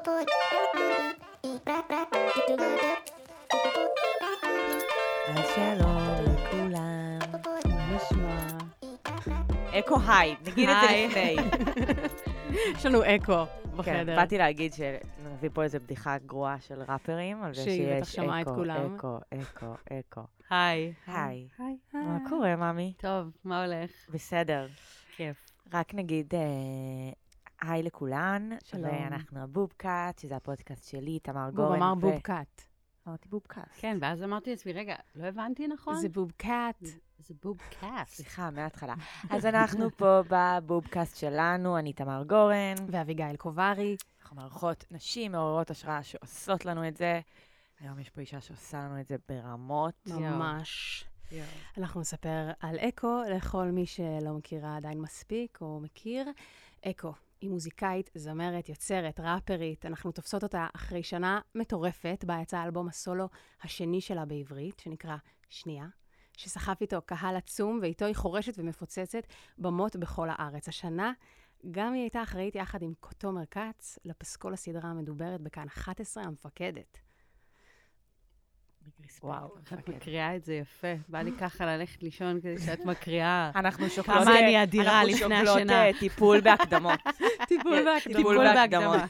אז שלום לכולם, נשמע? אקו היי, נגיד את זה. לפני. יש לנו אקו כן, בחדר. באתי להגיד שנביא פה איזה בדיחה גרועה של ראפרים, על זה שיש אקו. אקו, אקו, אקו. היי. היי, היי. מה קורה, ממי? טוב, מה הולך? בסדר. כיף. רק נגיד אה, היי לכולן, שלום. ואנחנו הבובקאט, שזה הפודקאסט שלי, תמר הוא גורן. אמר ו- בובקאט. אמרתי בובקאסט. כן, ואז אמרתי לעצמי, רגע, לא הבנתי נכון? זה בובקאט. זה בוב קאסט. סליחה, מההתחלה. אז אנחנו פה בבובקאסט שלנו, אני תמר גורן. ואביגיל קוברי. אנחנו מארחות נשים מעוררות השראה שעושות לנו את זה. היום יש פה אישה שעושה לנו את זה ברמות. ממש. אנחנו נספר על אקו לכל מי שלא מכירה עדיין מספיק או מכיר. אקו היא מוזיקאית, זמרת, יוצרת, ראפרית. אנחנו תופסות אותה אחרי שנה מטורפת, בה יצא אלבום הסולו השני שלה בעברית, שנקרא שנייה, שסחף איתו קהל עצום, ואיתו היא חורשת ומפוצצת במות בכל הארץ. השנה גם היא הייתה אחראית יחד עם תומר כץ לפסקול הסדרה המדוברת בכאן 11, המפקדת. וואו. את מקריאה את זה יפה. בא לי ככה ללכת לישון כדי שאת מקריאה. אנחנו שוקלות... כמה אני אדירה לפני אנחנו שוקלות השינה. אה, טיפול בהקדמות. טיפול טיפול בהקדמות.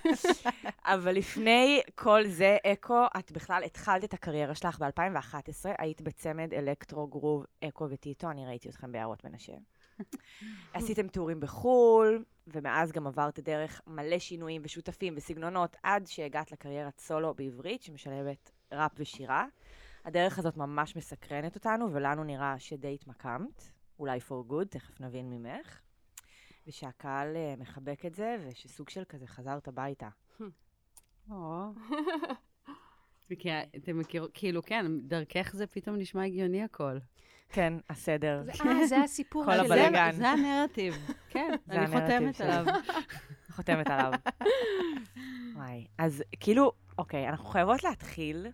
אבל לפני כל זה, אקו, את בכלל התחלת את הקריירה שלך ב-2011, היית בצמד אלקטרו גרוב אקו וטיטו, אני ראיתי אתכם ביערות מנשה. עשיתם טורים בחו"ל, ומאז גם עברת דרך מלא שינויים ושותפים וסגנונות, עד שהגעת לקריירת סולו בעברית, שמשלבת ראפ ושירה. הדרך הזאת ממש מסקרנת אותנו, ולנו נראה שדי התמקמת, אולי for good, תכף נבין ממך. ושהקהל אה, מחבק את זה, ושסוג של כזה חזרת הביתה. או. וכי אתם מכירו, כאילו, כן, דרכך זה פתאום נשמע הגיוני הכל. כן, הסדר. אה, זה הסיפור כל של זה- הבלגן. זה הנרטיב. כן, זה אני חותמת. עליו. חותמת עליו. וואי, אז כאילו, אוקיי, אנחנו חייבות להתחיל.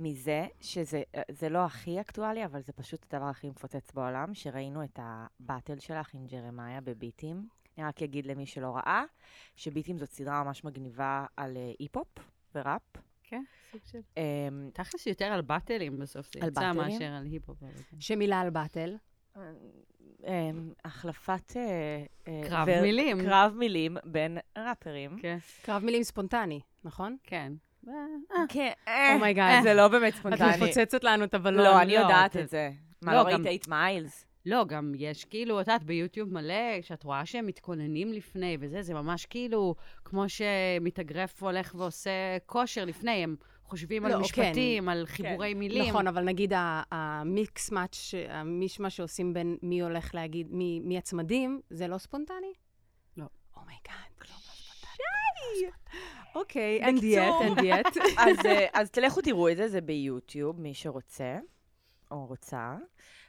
מזה שזה אה, זה לא הכי אקטואלי, אבל זה פשוט הדבר הכי מפוצץ בעולם, שראינו את הבאטל שלך עם ג'רמיה בביטים. אני רק אגיד למי שלא ראה, שביטים זאת סדרה ממש מגניבה על אה, אי-פופ וראפ. כן, סוג של... אמ, תכלס יותר על באטלים בסוף זה יצא? מאשר על היפ-הופ. שמילה על באטל. אמ, החלפת... אה, אה, קרב מילים. קרב מילים בין ראפרים. כן, קרב מילים ספונטני, נכון? כן. אה, כן, oh my God. זה לא באמת את ספונטני. מפוצצת לנו את הבלון. לא, אני לא, יודעת את- את זה. מה, לא, לא ראית את מיילס? לא, גם יש כאילו, את יודעת, ביוטיוב מלא, שאת רואה שהם מתכוננים לפני וזה, זה ממש כאילו, כמו שמתאגרף הולך ועושה כושר לפני, הם חושבים על לא, משפטים, על חיבורי מילים. נכון, אבל נגיד ה mix match, המישמע שעושים בין מי הולך להגיד, מי מי הצמדים, זה לא ספונטני? לא. Oh my God. אוקיי, אין. די את, אין, די את. אז, אה, אז תלכו תראו את זה, זה ביוטיוב, מי שרוצה, או רוצה.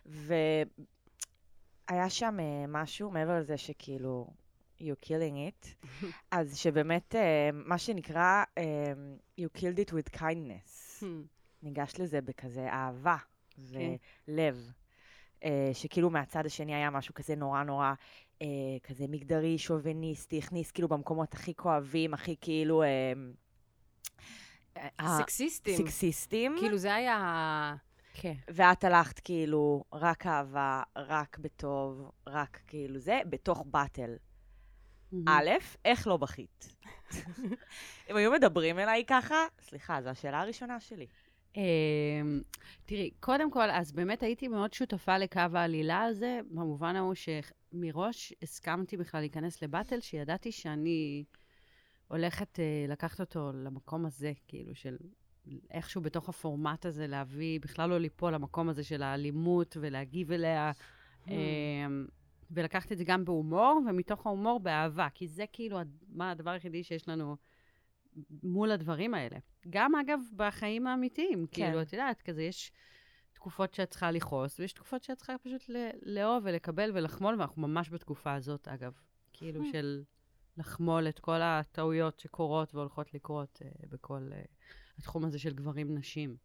והיה שם אה, משהו, מעבר לזה שכאילו, you killing it, אז שבאמת, אה, מה שנקרא, you killed it with kindness. ניגש לזה בכזה אהבה ולב. אה, שכאילו מהצד השני היה משהו כזה נורא נורא, אה, כזה מגדרי, שוביניסטי, הכניס כאילו במקומות הכי כואבים, הכי כאילו... אה, אה, סקסיסטים. סקסיסטים. כאילו זה היה... כן. ואת הלכת כאילו רק אהבה, רק בטוב, רק כאילו זה, בתוך באטל. א', איך לא בכית? אם היו מדברים אליי ככה, סליחה, זו השאלה הראשונה שלי. אמ, תראי, קודם כל, אז באמת הייתי מאוד שותפה לקו העלילה הזה, במובן ההוא שמראש הסכמתי בכלל להיכנס לבטל, שידעתי שאני הולכת אה, לקחת אותו למקום הזה, כאילו, של איכשהו בתוך הפורמט הזה להביא, בכלל לא ליפול למקום הזה של האלימות ולהגיב אליה. אמ, ולקחת את זה גם בהומור, ומתוך ההומור באהבה, כי זה כאילו מה הדבר היחידי שיש לנו מול הדברים האלה. גם, אגב, בחיים האמיתיים. כן. כאילו, את יודעת, כזה יש תקופות שאת צריכה לכעוס, ויש תקופות שאת צריכה פשוט לאהוב ולקבל ולחמול, ואנחנו ממש בתקופה הזאת, אגב. כאילו, של לחמול את כל הטעויות שקורות והולכות לקרות uh, בכל uh, התחום הזה של גברים-נשים.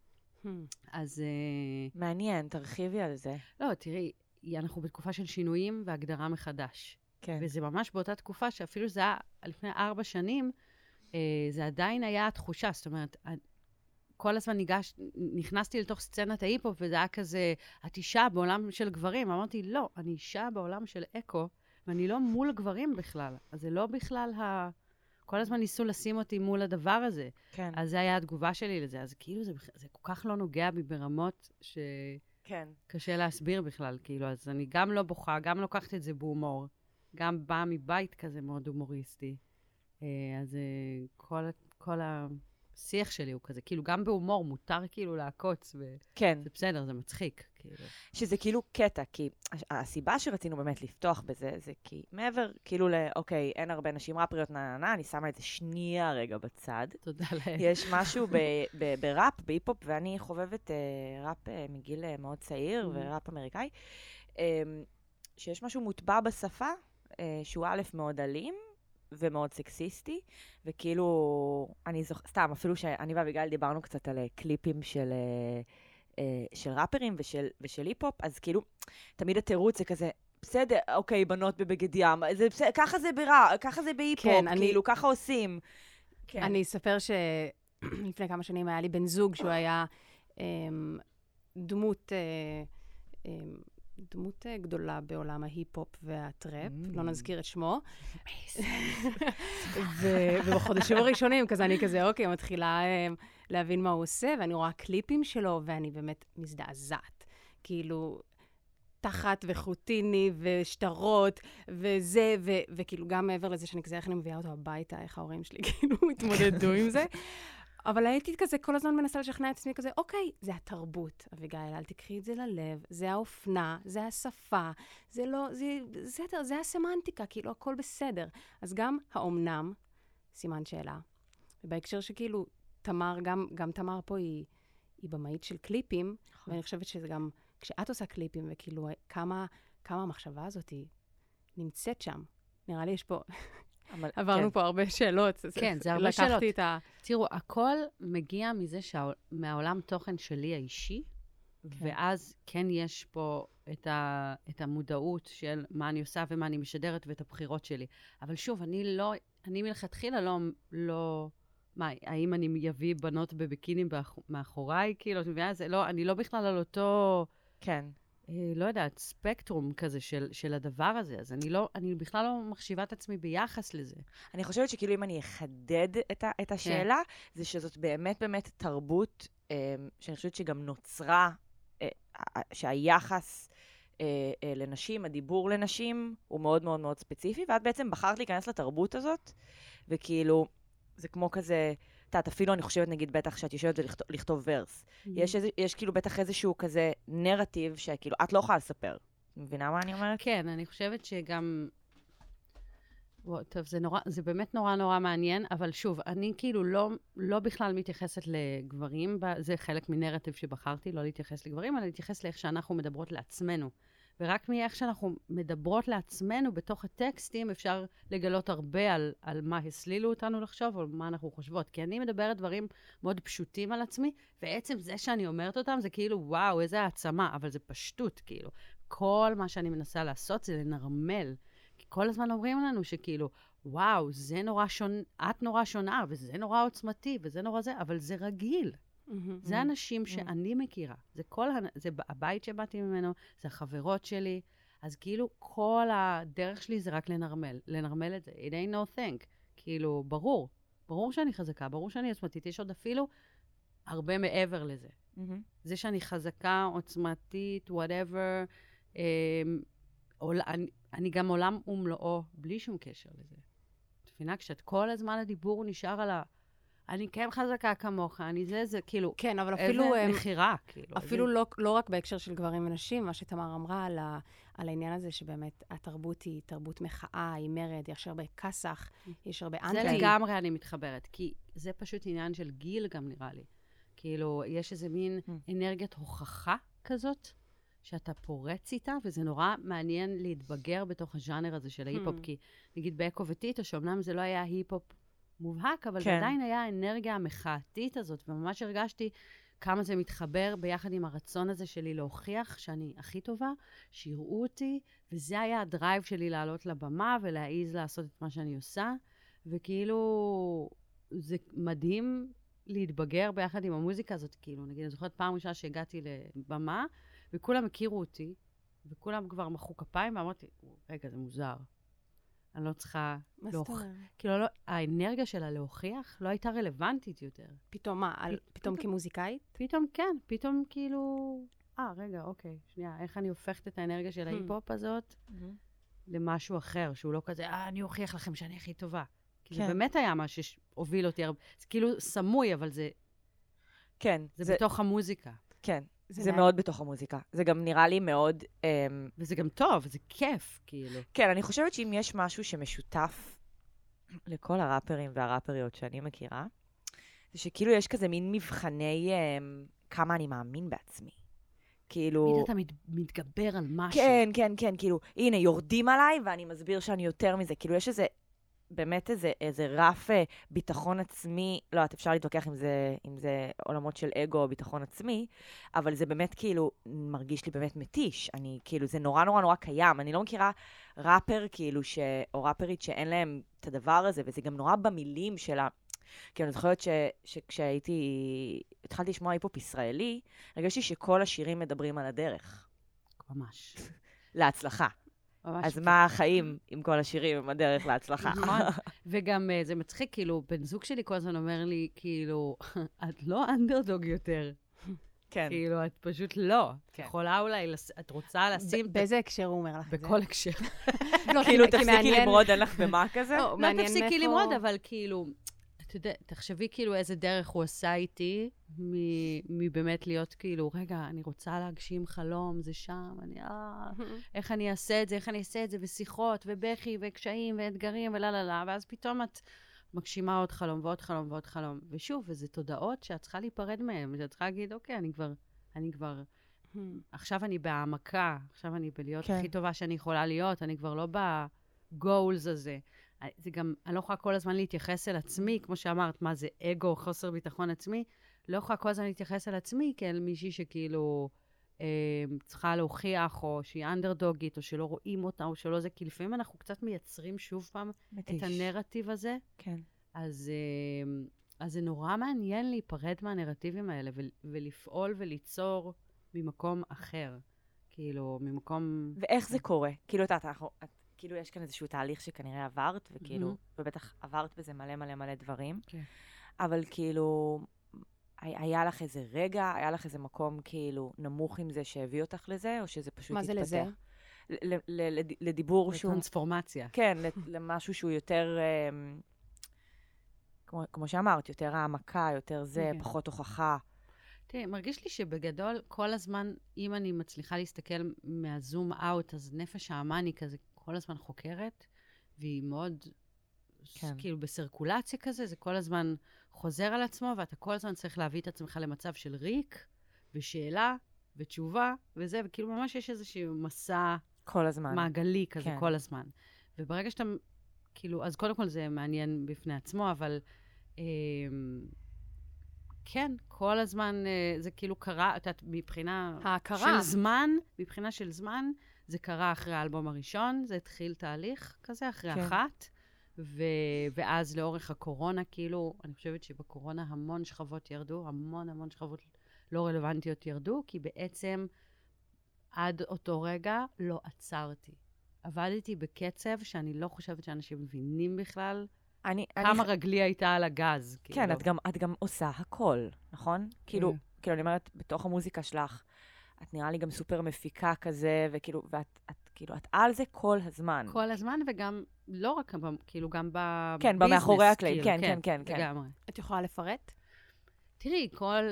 אז... Uh, מעניין, תרחיבי על זה. לא, תראי, אנחנו בתקופה של שינויים והגדרה מחדש. כן. וזה ממש באותה תקופה שאפילו זה היה לפני ארבע שנים, זה עדיין היה התחושה, זאת אומרת, כל הזמן ניגש, נכנסתי לתוך סצנת ההיפ-הופ, וזה היה כזה, את אישה בעולם של גברים. אמרתי, לא, אני אישה בעולם של אקו, ואני לא מול גברים בכלל. אז זה לא בכלל ה... כל הזמן ניסו לשים אותי מול הדבר הזה. כן. אז זה היה התגובה שלי לזה. אז כאילו, זה, זה כל כך לא נוגע בי ברמות ש... כן. קשה להסביר בכלל, כאילו, אז אני גם לא בוכה, גם לוקחת את זה בהומור, גם באה מבית כזה מאוד הומוריסטי. אה, אז אה, כל, כל השיח שלי הוא כזה, כאילו, גם בהומור מותר כאילו לעקוץ, ו... כן. זה בסדר, זה מצחיק, כאילו. שזה כאילו קטע, כי הסיבה שרצינו באמת לפתוח בזה, זה כי מעבר, כאילו, ל... אוקיי, אין הרבה נשים ראפריות, נה נה נה, אני שמה את זה שנייה רגע בצד. תודה לאל. יש משהו בראפ, בהיפ-הופ, ואני חובבת אה, ראפ אה, מגיל אה, מאוד צעיר, Mhm. וראפ אמריקאי, אה, שיש משהו מוטבע בשפה, אה, שהוא א', מאוד אלים, ומאוד סקסיסטי, וכאילו, אני זוכ... סתם, אפילו שאני ואביגיל דיברנו קצת על אה, קליפים של, אה, אה, של ראפרים ושל, ושל היפ-הופ, אז כאילו, תמיד התירוץ זה כזה, בסדר, אוקיי, בנות בבגד ים, זה בסדר, ככה זה ברע, ככה זה בהיפ-הופ, כן, אני- כאילו, ככה עושים. כן. אני אספר שלפני כמה שנים היה לי בן זוג שהוא היה אמ, דמות, אמ, דמות אה, גדולה בעולם ההיפ-הופ והטראפ, Mm. לא נזכיר את שמו. ובחודשים הראשונים, כזה אני כזה, אוקיי, מתחילה אמ, להבין מה הוא עושה, ואני רואה קליפים שלו, ואני באמת מזדעזעת. כאילו, תחת וחוטיני ושטרות וזה, ו- וכאילו גם מעבר לזה שאני כזה, איך אני מביאה אותו הביתה, איך ההורים שלי כאילו התמודדו עם זה. אבל הייתי כזה כל הזמן מנסה לשכנע את עצמי כזה, אוקיי, זה התרבות, אביגיל, אל תקחי את זה ללב, זה האופנה, זה השפה, זה לא, זה בסדר, זה הסמנטיקה, כאילו, הכל בסדר. אז גם האומנם, סימן שאלה. ובהקשר שכאילו, תמר, גם, גם תמר פה היא, היא במאית של קליפים, נכון. ואני חושבת שזה גם, כשאת עושה קליפים, וכאילו, כמה, כמה המחשבה הזאת היא נמצאת שם. נראה לי יש פה, אבל- עברנו כן. פה הרבה שאלות. כן, זה הרבה שאלות. לקחתי את ה... תראו, הכל מגיע מזה שה... מהעולם תוכן שלי האישי, ואז כן יש פה את, ה... את המודעות של מה אני עושה ומה אני משדרת ואת הבחירות שלי. אבל שוב, אני לא, אני מלכתחילה לא, לא, מה, האם אני אביא בנות בביקינים באח... מאחוריי? כאילו, את מבינה? זה לא, אני לא בכלל על אותו, כן. אה, לא יודעת, ספקטרום כזה של, של הדבר הזה. אז אני לא, אני בכלל לא מחשיבה את עצמי ביחס לזה. אני חושבת שכאילו אם אני אחדד את, ה, את השאלה, זה שזאת באמת באמת תרבות אה, שאני חושבת שגם נוצרה, אה, שהיחס לנשים, הדיבור לנשים, הוא מאוד מאוד מאוד ספציפי, ואת בעצם בחרת להיכנס לתרבות הזאת, וכאילו, זה כמו כזה, את יודעת, אפילו אני חושבת, נגיד, בטח שאת יושבת ולכתוב לכתוב ורס. יש, איזה, יש כאילו בטח איזשהו כזה נרטיב שכאילו, את לא יכולה לספר. מבינה מה אני אומרת? כן, אני חושבת שגם... וואו, טוב, זה נורא, זה באמת נורא נורא מעניין, אבל שוב, אני כאילו לא, לא בכלל מתייחסת לגברים, זה חלק מנרטיב שבחרתי, לא להתייחס לגברים, אלא להתייחס לאיך שאנחנו מדברות לעצמנו. ורק מאיך שאנחנו מדברות לעצמנו בתוך הטקסטים, אפשר לגלות הרבה על, על מה הסלילו אותנו לחשוב, או מה אנחנו חושבות. כי אני מדברת דברים מאוד פשוטים על עצמי, ועצם זה שאני אומרת אותם, זה כאילו, וואו, איזה העצמה, אבל זה פשטות, כאילו. כל מה שאני מנסה לעשות זה לנרמל. כי כל הזמן אומרים לנו שכאילו, וואו, זה נורא שונה, את נורא שונה, וזה נורא עוצמתי, וזה נורא זה, אבל זה רגיל. זה אנשים שאני מכירה. זה כל, זה הבית שבאתי ממנו, זה החברות שלי. אז כאילו, כל הדרך שלי זה רק לנרמל. לנרמל את זה. It ain't no thing. כאילו, ברור. ברור שאני חזקה, ברור שאני עוצמתית. יש עוד אפילו הרבה מעבר לזה. מהמם. זה שאני חזקה, עוצמתית, whatever, אה, עול, אני, אני גם עולם ומלואו, בלי שום קשר לזה. את מבינה? כשאת כל הזמן הדיבור נשאר על ה... אני כן חזקה כמוך, אני זה, זה, כאילו, כן, אבל אפילו... איזה הם- מכירה, כאילו. אפילו זה... לא, לא רק בהקשר של גברים ונשים, מה שתמר אמרה על, ה, על העניין הזה שבאמת התרבות היא תרבות מחאה, היא מרד, יש הרבה כסח, יש הרבה זה אנטי. לגמרי אני מתחברת, כי זה פשוט עניין של גיל גם, נראה לי. כאילו, יש איזה מין Mm. אנרגיית הוכחה כזאת, שאתה פורץ איתה, וזה נורא מעניין להתבגר בתוך הז'אנר הזה של ההיפ-הופ, Hmm. כי נגיד באקו וטיטו, שאומנם זה לא היה היפ-הופ מובהק, אבל כן. זה עדיין היה האנרגיה המחאתית הזאת, וממש הרגשתי כמה זה מתחבר ביחד עם הרצון הזה שלי להוכיח שאני הכי טובה, שיראו אותי, וזה היה הדרייב שלי לעלות לבמה ולהעיז לעשות את מה שאני עושה, וכאילו, זה מדהים להתבגר ביחד עם המוזיקה הזאת, כאילו, נגיד, אני זוכרת פעם ראשונה שהגעתי לבמה, וכולם הכירו אותי, וכולם כבר מחאו כפיים, ואמרתי, רגע, זה מוזר. אני לא צריכה מה זאת להוכיח. אומרת? כאילו, לא, האנרגיה שלה להוכיח לא הייתה רלוונטית יותר. פתאום מה? על- פתאום פתאום- כמוזיקאית? פתאום, כן, פתאום כאילו... אה, רגע, אוקיי, שנייה, איך אני הופכת את האנרגיה של Hmm. ההיפ-הופ הזאת למשהו אחר, שהוא לא כזה, אה, אני אוכיח לכם שאני הכי טובה. כי זה כן. באמת היה מה שהוביל אותי הרבה... זה כאילו סמוי, אבל זה, כן, זה, זה, בתוך המוזיקה. כן, זה זה מאוד בתוך המוזיקה. זה גם נראה לי מאוד... אמ, וזה גם טוב, זה כיף, כאילו. כן, אני חושבת שאם יש משהו שמשותף לכל הראפרים והראפריות שאני מכירה, זה שכאילו יש כזה מין מבחני אמ, כמה אני מאמין בעצמי. כאילו... תמיד אתה מת, מתגבר על משהו. כן, כן, כן, כאילו, הנה, יורדים עליי ואני מסביר שאני יותר מזה. כאילו, יש איזה, באמת איזה, איזה רף אה, ביטחון עצמי, לא יודעת, אפשר להתווכח אם זה, אם זה עולמות של אגו או ביטחון עצמי, אבל זה באמת כאילו, מרגיש לי באמת מתיש. אני, כאילו, זה נורא נורא נורא קיים. אני לא מכירה ראפר, כאילו, ש, או ראפרית שאין להם את הדבר הזה, וזה גם נורא במילים של ה... כי אני זוכרת ש, שכשהייתי, התחלתי לשמוע היפ-הופ ישראלי, הרגשתי שכל השירים מדברים על הדרך. ממש. להצלחה. ממש אז. מה החיים עם כל השירים הם הדרך להצלחה? נכון. וגם אה, זה מצחיק, כאילו, בן זוג שלי כל הזמן אומר לי, כאילו, את לא אנדרדוג יותר. כן. כאילו, את פשוט לא. את כן. יכולה אולי, את רוצה לשים באיזה הקשר הוא אומר לך את זה? בכל הקשר. לא, כאילו, תפסיקי למרוד, אין לך במה כזה? לא, לא תפסיקי למרוד, אבל כאילו, יודע, תחשבי כאילו איזה דרך הוא עשה איתי, מבאמת להיות כאילו, רגע, אני רוצה להגשים חלום, זה שם, אני, אה, איך אני אעשה את זה, איך אני אעשה את זה, ושיחות, ובכי, וקשיים, ואתגרים, ולה לה לה, ואז פתאום את מגשימה עוד חלום, ועוד חלום, ועוד חלום. ושוב, וזה תודעות שאת צריכה להיפרד מהן, שאת צריכה להגיד, אוקיי, אני כבר, אני כבר, עכשיו אני בהעמקה, עכשיו אני בלהיות כן. הכי טובה שאני יכולה להיות, אני כבר לא בגולס הזה. זה גם, אני לא יכולה כל הזמן להתייחס אל עצמי, כמו שאמרת, מה זה אגו, חוסר ביטחון עצמי, לא יכולה כל הזמן להתייחס אל עצמי כאל מישהי שכאילו אה, צריכה להוכיח, או שהיא אנדרדוגית, או שלא רואים אותה, או שלא זה, כי לפעמים אנחנו קצת מייצרים שוב פעם מתיש. את הנרטיב הזה, כן. אז, אה, אז זה נורא מעניין להיפרד מהנרטיבים האלה, ול, ולפעול וליצור ממקום אחר. כאילו, ממקום... ואיך זה קורה? כאילו, את יודעת, אנחנו... את- כאילו, יש כאן איזשהו תהליך שכנראה עברת, וכאילו, מהמם. ובטח עברת בזה מלא מלא מלא דברים. כן. אבל כאילו, הי- היה לך איזה רגע, היה לך איזה מקום כאילו נמוך עם זה שהביא אותך לזה, או שזה פשוט מה התפתח? זה לזה? ל- ל- ל- לד- לדיבור שהוא... טרנספורמציה. כן, למשהו שהוא יותר, אמ, כמו, כמו שאמרת, יותר העמקה, יותר זה, כן. פחות הוכחה. תראי, מרגיש לי שבגדול, כל הזמן, אם אני מצליחה להסתכל מהזום אאוט, אז נפש האמן היא כזה כל הזמן חוקרת, והיא מאוד, כן. כאילו בסרקולציה כזה, זה כל הזמן חוזר על עצמו, ואתה כל הזמן צריך להביא את עצמך למצב של ריק, ושאלה, ותשובה, וזה, וכאילו ממש יש איזשהו מסע כל הזמן. מעגלי כזה כן. כל הזמן. וברגע שאתה, כאילו, אז קודם כל זה מעניין בפני עצמו, אבל אה, כן, כל הזמן אה, זה כאילו קרה, את יודעת, מבחינה ההכרה. של זמן, מבחינה של זמן, זה קרה אחרי האלבום הראשון, זה התחיל תהליך כזה, אחרי כן. אחת. ו... ואז לאורך הקורונה, כאילו, אני חושבת שבקורונה המון שכבות ירדו, המון המון שכבות לא רלוונטיות ירדו, כי בעצם עד אותו רגע לא עצרתי. עבדתי בקצב שאני לא חושבת שאנשים מבינים בכלל אני, כמה אני, רגלי הייתה על הגז. כן, כאילו. את גם, את גם עושה הכל, נכון? כאילו, כן. כאילו, אני אומרת, בתוך המוזיקה שלך, את נראה לי גם סופר מפיקה כזה, וכאילו, ואת, את, כאילו, את על זה כל הזמן. כל הזמן, וגם לא רק, כאילו, גם בביזנס. כן, במאחורי הקלעים, כאילו, כן, כן, כן, כן. לגמרי. את יכולה לפרט? תראי, כל,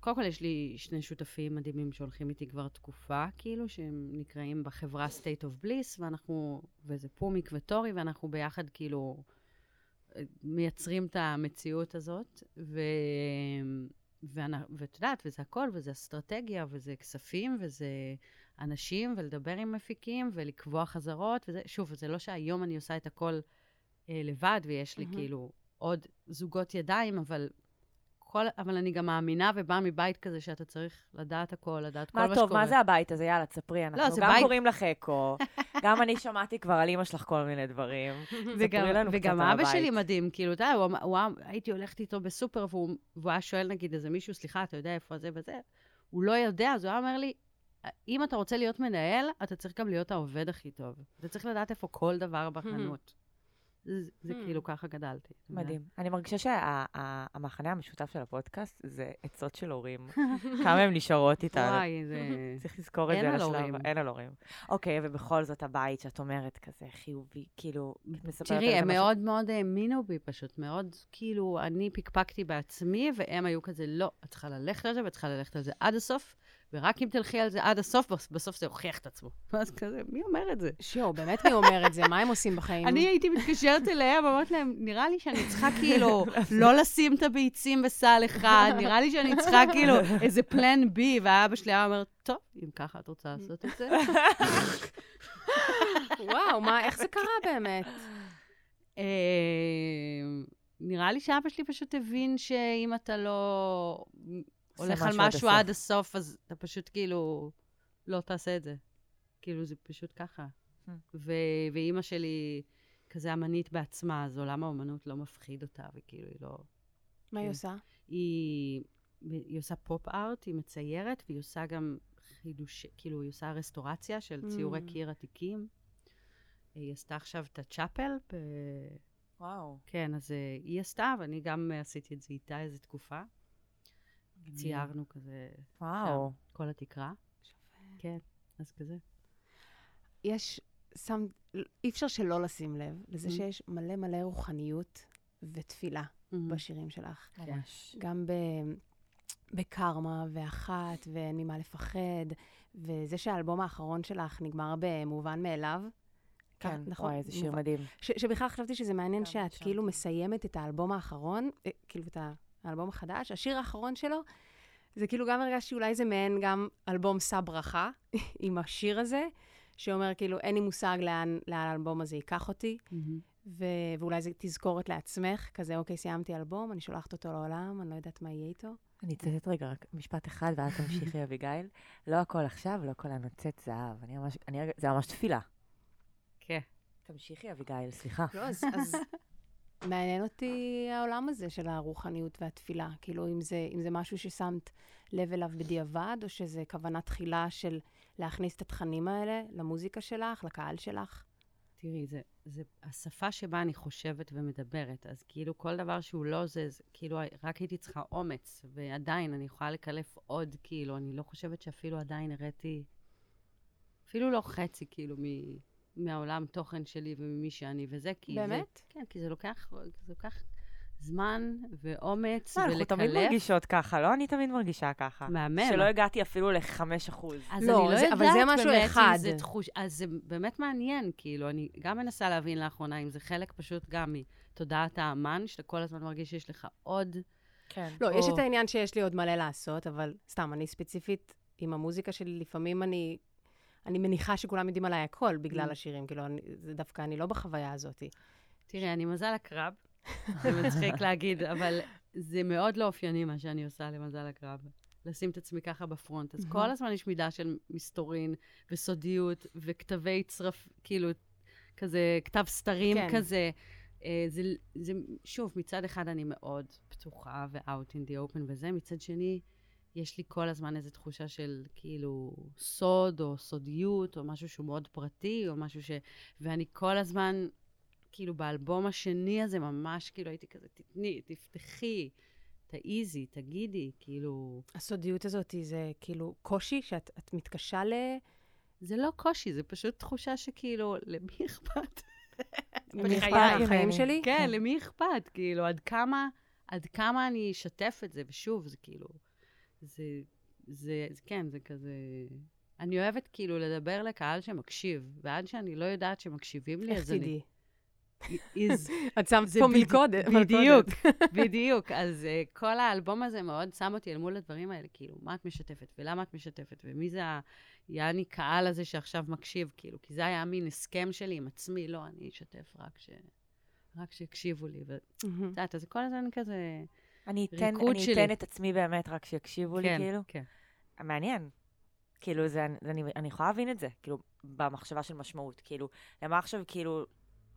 קודם כל יש לי שני שותפים מדהימים שהולכים איתי כבר תקופה, כאילו, שהם נקראים בחברה State of Bliss, ואנחנו, וזה פומיק וטורי, ואנחנו ביחד כאילו מייצרים את המציאות הזאת, ו... ואת יודעת, וזה הכל, וזה אסטרטגיה, וזה כספים, וזה אנשים, ולדבר עם מפיקים, ולקבוע חזרות, וזה, שוב, זה לא שהיום אני עושה את הכל אה, לבד, ויש לי מהמם. כאילו עוד זוגות ידיים, אבל כל, אבל אני גם מאמינה ובאה מבית כזה שאתה צריך לדעת הכל, לדעת כל מה מה שקורה. טוב, מה זה הבית הזה? יאללה, תספרי. אנחנו זה גם בית- קוראים לך אקו, גם אני שמעתי כבר על אימא שלך כל מיני דברים. וגם, לנו וגם אבא שלי. מדהים, כאילו, אתה יודע, הוא, אמר- הייתי הולכת איתו בסופר, והוא, והוא היה שואל, נגיד, איזה מישהו, סליחה, אתה יודע איפה זה וזה? הוא לא יודע, אז הוא היה אומר לי, אם אתה רוצה להיות מנהל, אתה צריך גם להיות העובד הכי טוב. אתה צריך לדעת איפה כל דבר בחנות. זה, זה Hmm. כאילו, ככה גדלתי. מדהים. אני מרגישה שהמחנה המשותף של הפודקאסט זה עצות של הורים. כמה הן נשארות איתנו. וואי, זה... צריך לזכור את זה על. הורים. אין על הורים. אוקיי, ובכל זאת הבית שאת אומרת כזה חיובי, כאילו, את מספרת על תראי, זה הם משהו- מאוד מאוד האמינו בי פשוט, מאוד, כאילו, אני פקפקתי בעצמי, והם היו כזה, לא, את צריכה ללכת על זה, ואת צריכה ללכת על זה עד הסוף, ורק אם תלכי על זה עד הסוף, בס- בסוף זה הוכיח את עצמו. ואז כזה, מי אומר את זה? שיו, באמת מי אומר את זה? מה הם עושים בחיים? אני הייתי מתקשרת אליהם, אמרת להם, נראה לי שאני צריכה כאילו לא לשים את הביצים בסל אחד, נראה לי שאני צריכה כאילו איזה פלן בי, והאבא שלי היה אומר, טוב, אם ככה את רוצה לעשות את זה. וואו, מה, איך זה קרה באמת? אה, נראה לי שאבא שלי פשוט הבין שאם אתה לא הולך על משהו עד הסוף. עד הסוף, אז אתה פשוט כאילו לא תעשה את זה. כאילו, זה פשוט ככה. ו- ואימא שלי כזה אמנית בעצמה, אז עולם האומנות לא מפחיד אותה, וכאילו, היא לא... מה היא כן. עושה? היא, היא עושה פופ-ארט, היא מציירת, והיא עושה גם חידוש, כאילו, היא עושה רסטורציה של ציורי Mm. קיר עתיקים. היא עשתה עכשיו את הצ'אפל, ב... וואו. כן, אז אה, היא עשתה, ואני גם אה, עשיתי את זה איתה איזה תקופה. ציירנו כזה וואו. כל התקרה. כן, אז כזה. יש, שם, אי אפשר שלא לשים לב לזה Mm. שיש מלא מלא רוחניות ותפילה Mm. בשירים שלך. ממש. גם ב... בקרמה ואחת ואין ממה לפחד, וזה שהאלבום האחרון שלך נגמר במובן מאליו. כן, נכון? וואי, איזה שיר מדהים. ש- שבכלל חשבתי שזה מעניין שאת שם. כאילו מסיימת את האלבום האחרון, אה, כאילו את האלבום החדש, השיר האחרון שלו, זה כאילו גם הרגשתי אולי זה מעין גם אלבום שא ברכה עם השיר הזה, שאומר כאילו אין לי מושג לאן, לאן האלבום הזה ייקח אותי, מהמם. ו- ואולי זה תזכורת לעצמך, כזה אוקיי, סיימתי אלבום, אני שולחת אותו לעולם, אני לא יודעת מה יהיה איתו. אני אצטט רגע רק משפט אחד, ואז תמשיכי, אביגיל. לא הכל עכשיו, לא הכל הנוצץ זהב. אני ממש, אני רגע, זה ממש תפילה. כן. תמשיכי, אביגיל, סליחה. לא, אז, אז מעניין אותי העולם הזה של הרוחניות והתפילה. כאילו, אם זה, אם זה משהו ששמת לב אליו בדיעבד, או שזה כוונה תחילה של להכניס את התכנים האלה למוזיקה שלך, לקהל שלך. תראי, זה, זה השפה שבה אני חושבת ומדברת, אז כאילו כל דבר שהוא לא זה, זה כאילו רק הייתי צריכה אומץ, ועדיין אני יכולה לקלף עוד, כאילו, אני לא חושבת שאפילו עדיין הראיתי, אפילו לא חצי, כאילו, מ, מהעולם תוכן שלי וממי שאני, וזה כי זה... באמת? כן, כי זה לוקח, זה לוקח זמן ואומץ לא, אנחנו ולקלף. תמיד מרגישות ככה, לא? אני תמיד מרגישה ככה. מהמם. שלא הגעתי אפילו לחמש אחוז. אז לא, אני לא זה- יודעת אבל זה משהו באמת אחד. אם זה תחוש... אז זה באמת מעניין, כאילו, אני גם מנסה להבין לאחרונה אם זה חלק פשוט גם מתודעת האמן, שאתה כל הזמן מרגיש שיש לך עוד... כן. לא, יש או- את העניין שיש לי עוד מלא לעשות, אבל סתם, אני ספציפית, עם המוזיקה שלי, לפעמים אני... אני מניחה שכולם יודעים עליי הכל בגלל Mm. השירים, כאילו, אני, זה דווקא, אני לא בחוויה הזאת. תראה, אני מזל הקרב, זה מצחיק להגיד, אבל זה מאוד לא אופייני מה שאני עושה למזל הקרב. לשים את עצמי ככה בפרונט. אז. כל הזמן יש מידה של מסתורין וסודיות וכתבי צרף, כאילו, כזה, כתב סתרים כן. כזה. אה, זה, זה, שוב, מצד אחד אני מאוד פתוחה ו-out in the open וזה, מצד שני, יש לי כל הזמן איזו תחושה של כאילו סוד או סודיות, או משהו שהוא מאוד פרטי, או משהו ש... ואני כל הזמן, כאילו באלבום השני הזה, ממש כאילו הייתי כזה, תתני, תפתחי, תעיזי, תגידי, כאילו... הסודיות הזאת זה כאילו קושי שאת את מתקשה ל... זה לא קושי, זה פשוט תחושה שכאילו, למי אכפת? למי. אכפת מהחיים ממני. שלי? כן, למי אכפת? כאילו, עד כמה, עד כמה אני אשתף את זה, ושוב, זה כאילו, זה, זה, זה כן, זה כזה... אני אוהבת כאילו לדבר לקהל שמקשיב, ועד שאני לא יודעת שמקשיבים לי, איך אז אני... תדעי? is, את שמת פה מלכודת. בדיוק, בדיוק. אז uh, כל האלבום הזה מאוד שם אותי אל מול הדברים האלה, כאילו, מה את משתפת, ולמה את משתפת, ומי זה היעני קהל הזה שעכשיו מקשיב, כאילו, כי זה היה מין הסכם שלי עם עצמי, לא, אני אשתף רק ש... רק שיקשיבו לי. ואת. יודעת, אז כל הזמן כזה אני אתן, ריקוד אני שלי. אתן את עצמי באמת, רק שיקשיבו לי, כן, כאילו. כן. מעניין. כאילו, זה, אני, אני יכולה להבין את זה, כאילו, במחשבה של משמעות. כאילו, למה עכשיו, כאילו,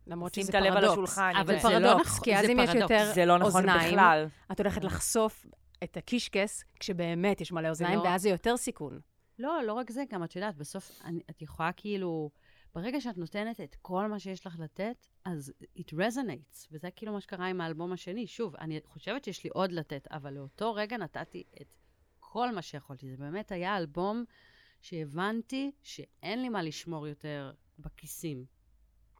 למרות שים שזה את הלב על פרדוקס. השולחן. אבל זה זה לא פרדוקס, נכון, כי אז זה אם יש פרדוקס. יותר זה לא נכון אוזניים, בכלל. את הולכת לחשוף את הקישקס, כשבאמת יש מלא אוזניים, לא- ואז זה יותר סיכון. לא, לא רק זה, גם את יודעת, בסוף אני, את יכולה כאילו, ברגע שאת נותנת את כל מה שיש לך לתת, אז it resonates, וזה כאילו מה שקרה עם האלבום השני. שוב, אני חושבת שיש לי עוד לתת, אבל לאותו רגע נתתי את כל מה שיכולתי. זה באמת היה אלבום שהבנתי שאין לי מה לשמור יותר בכיסים.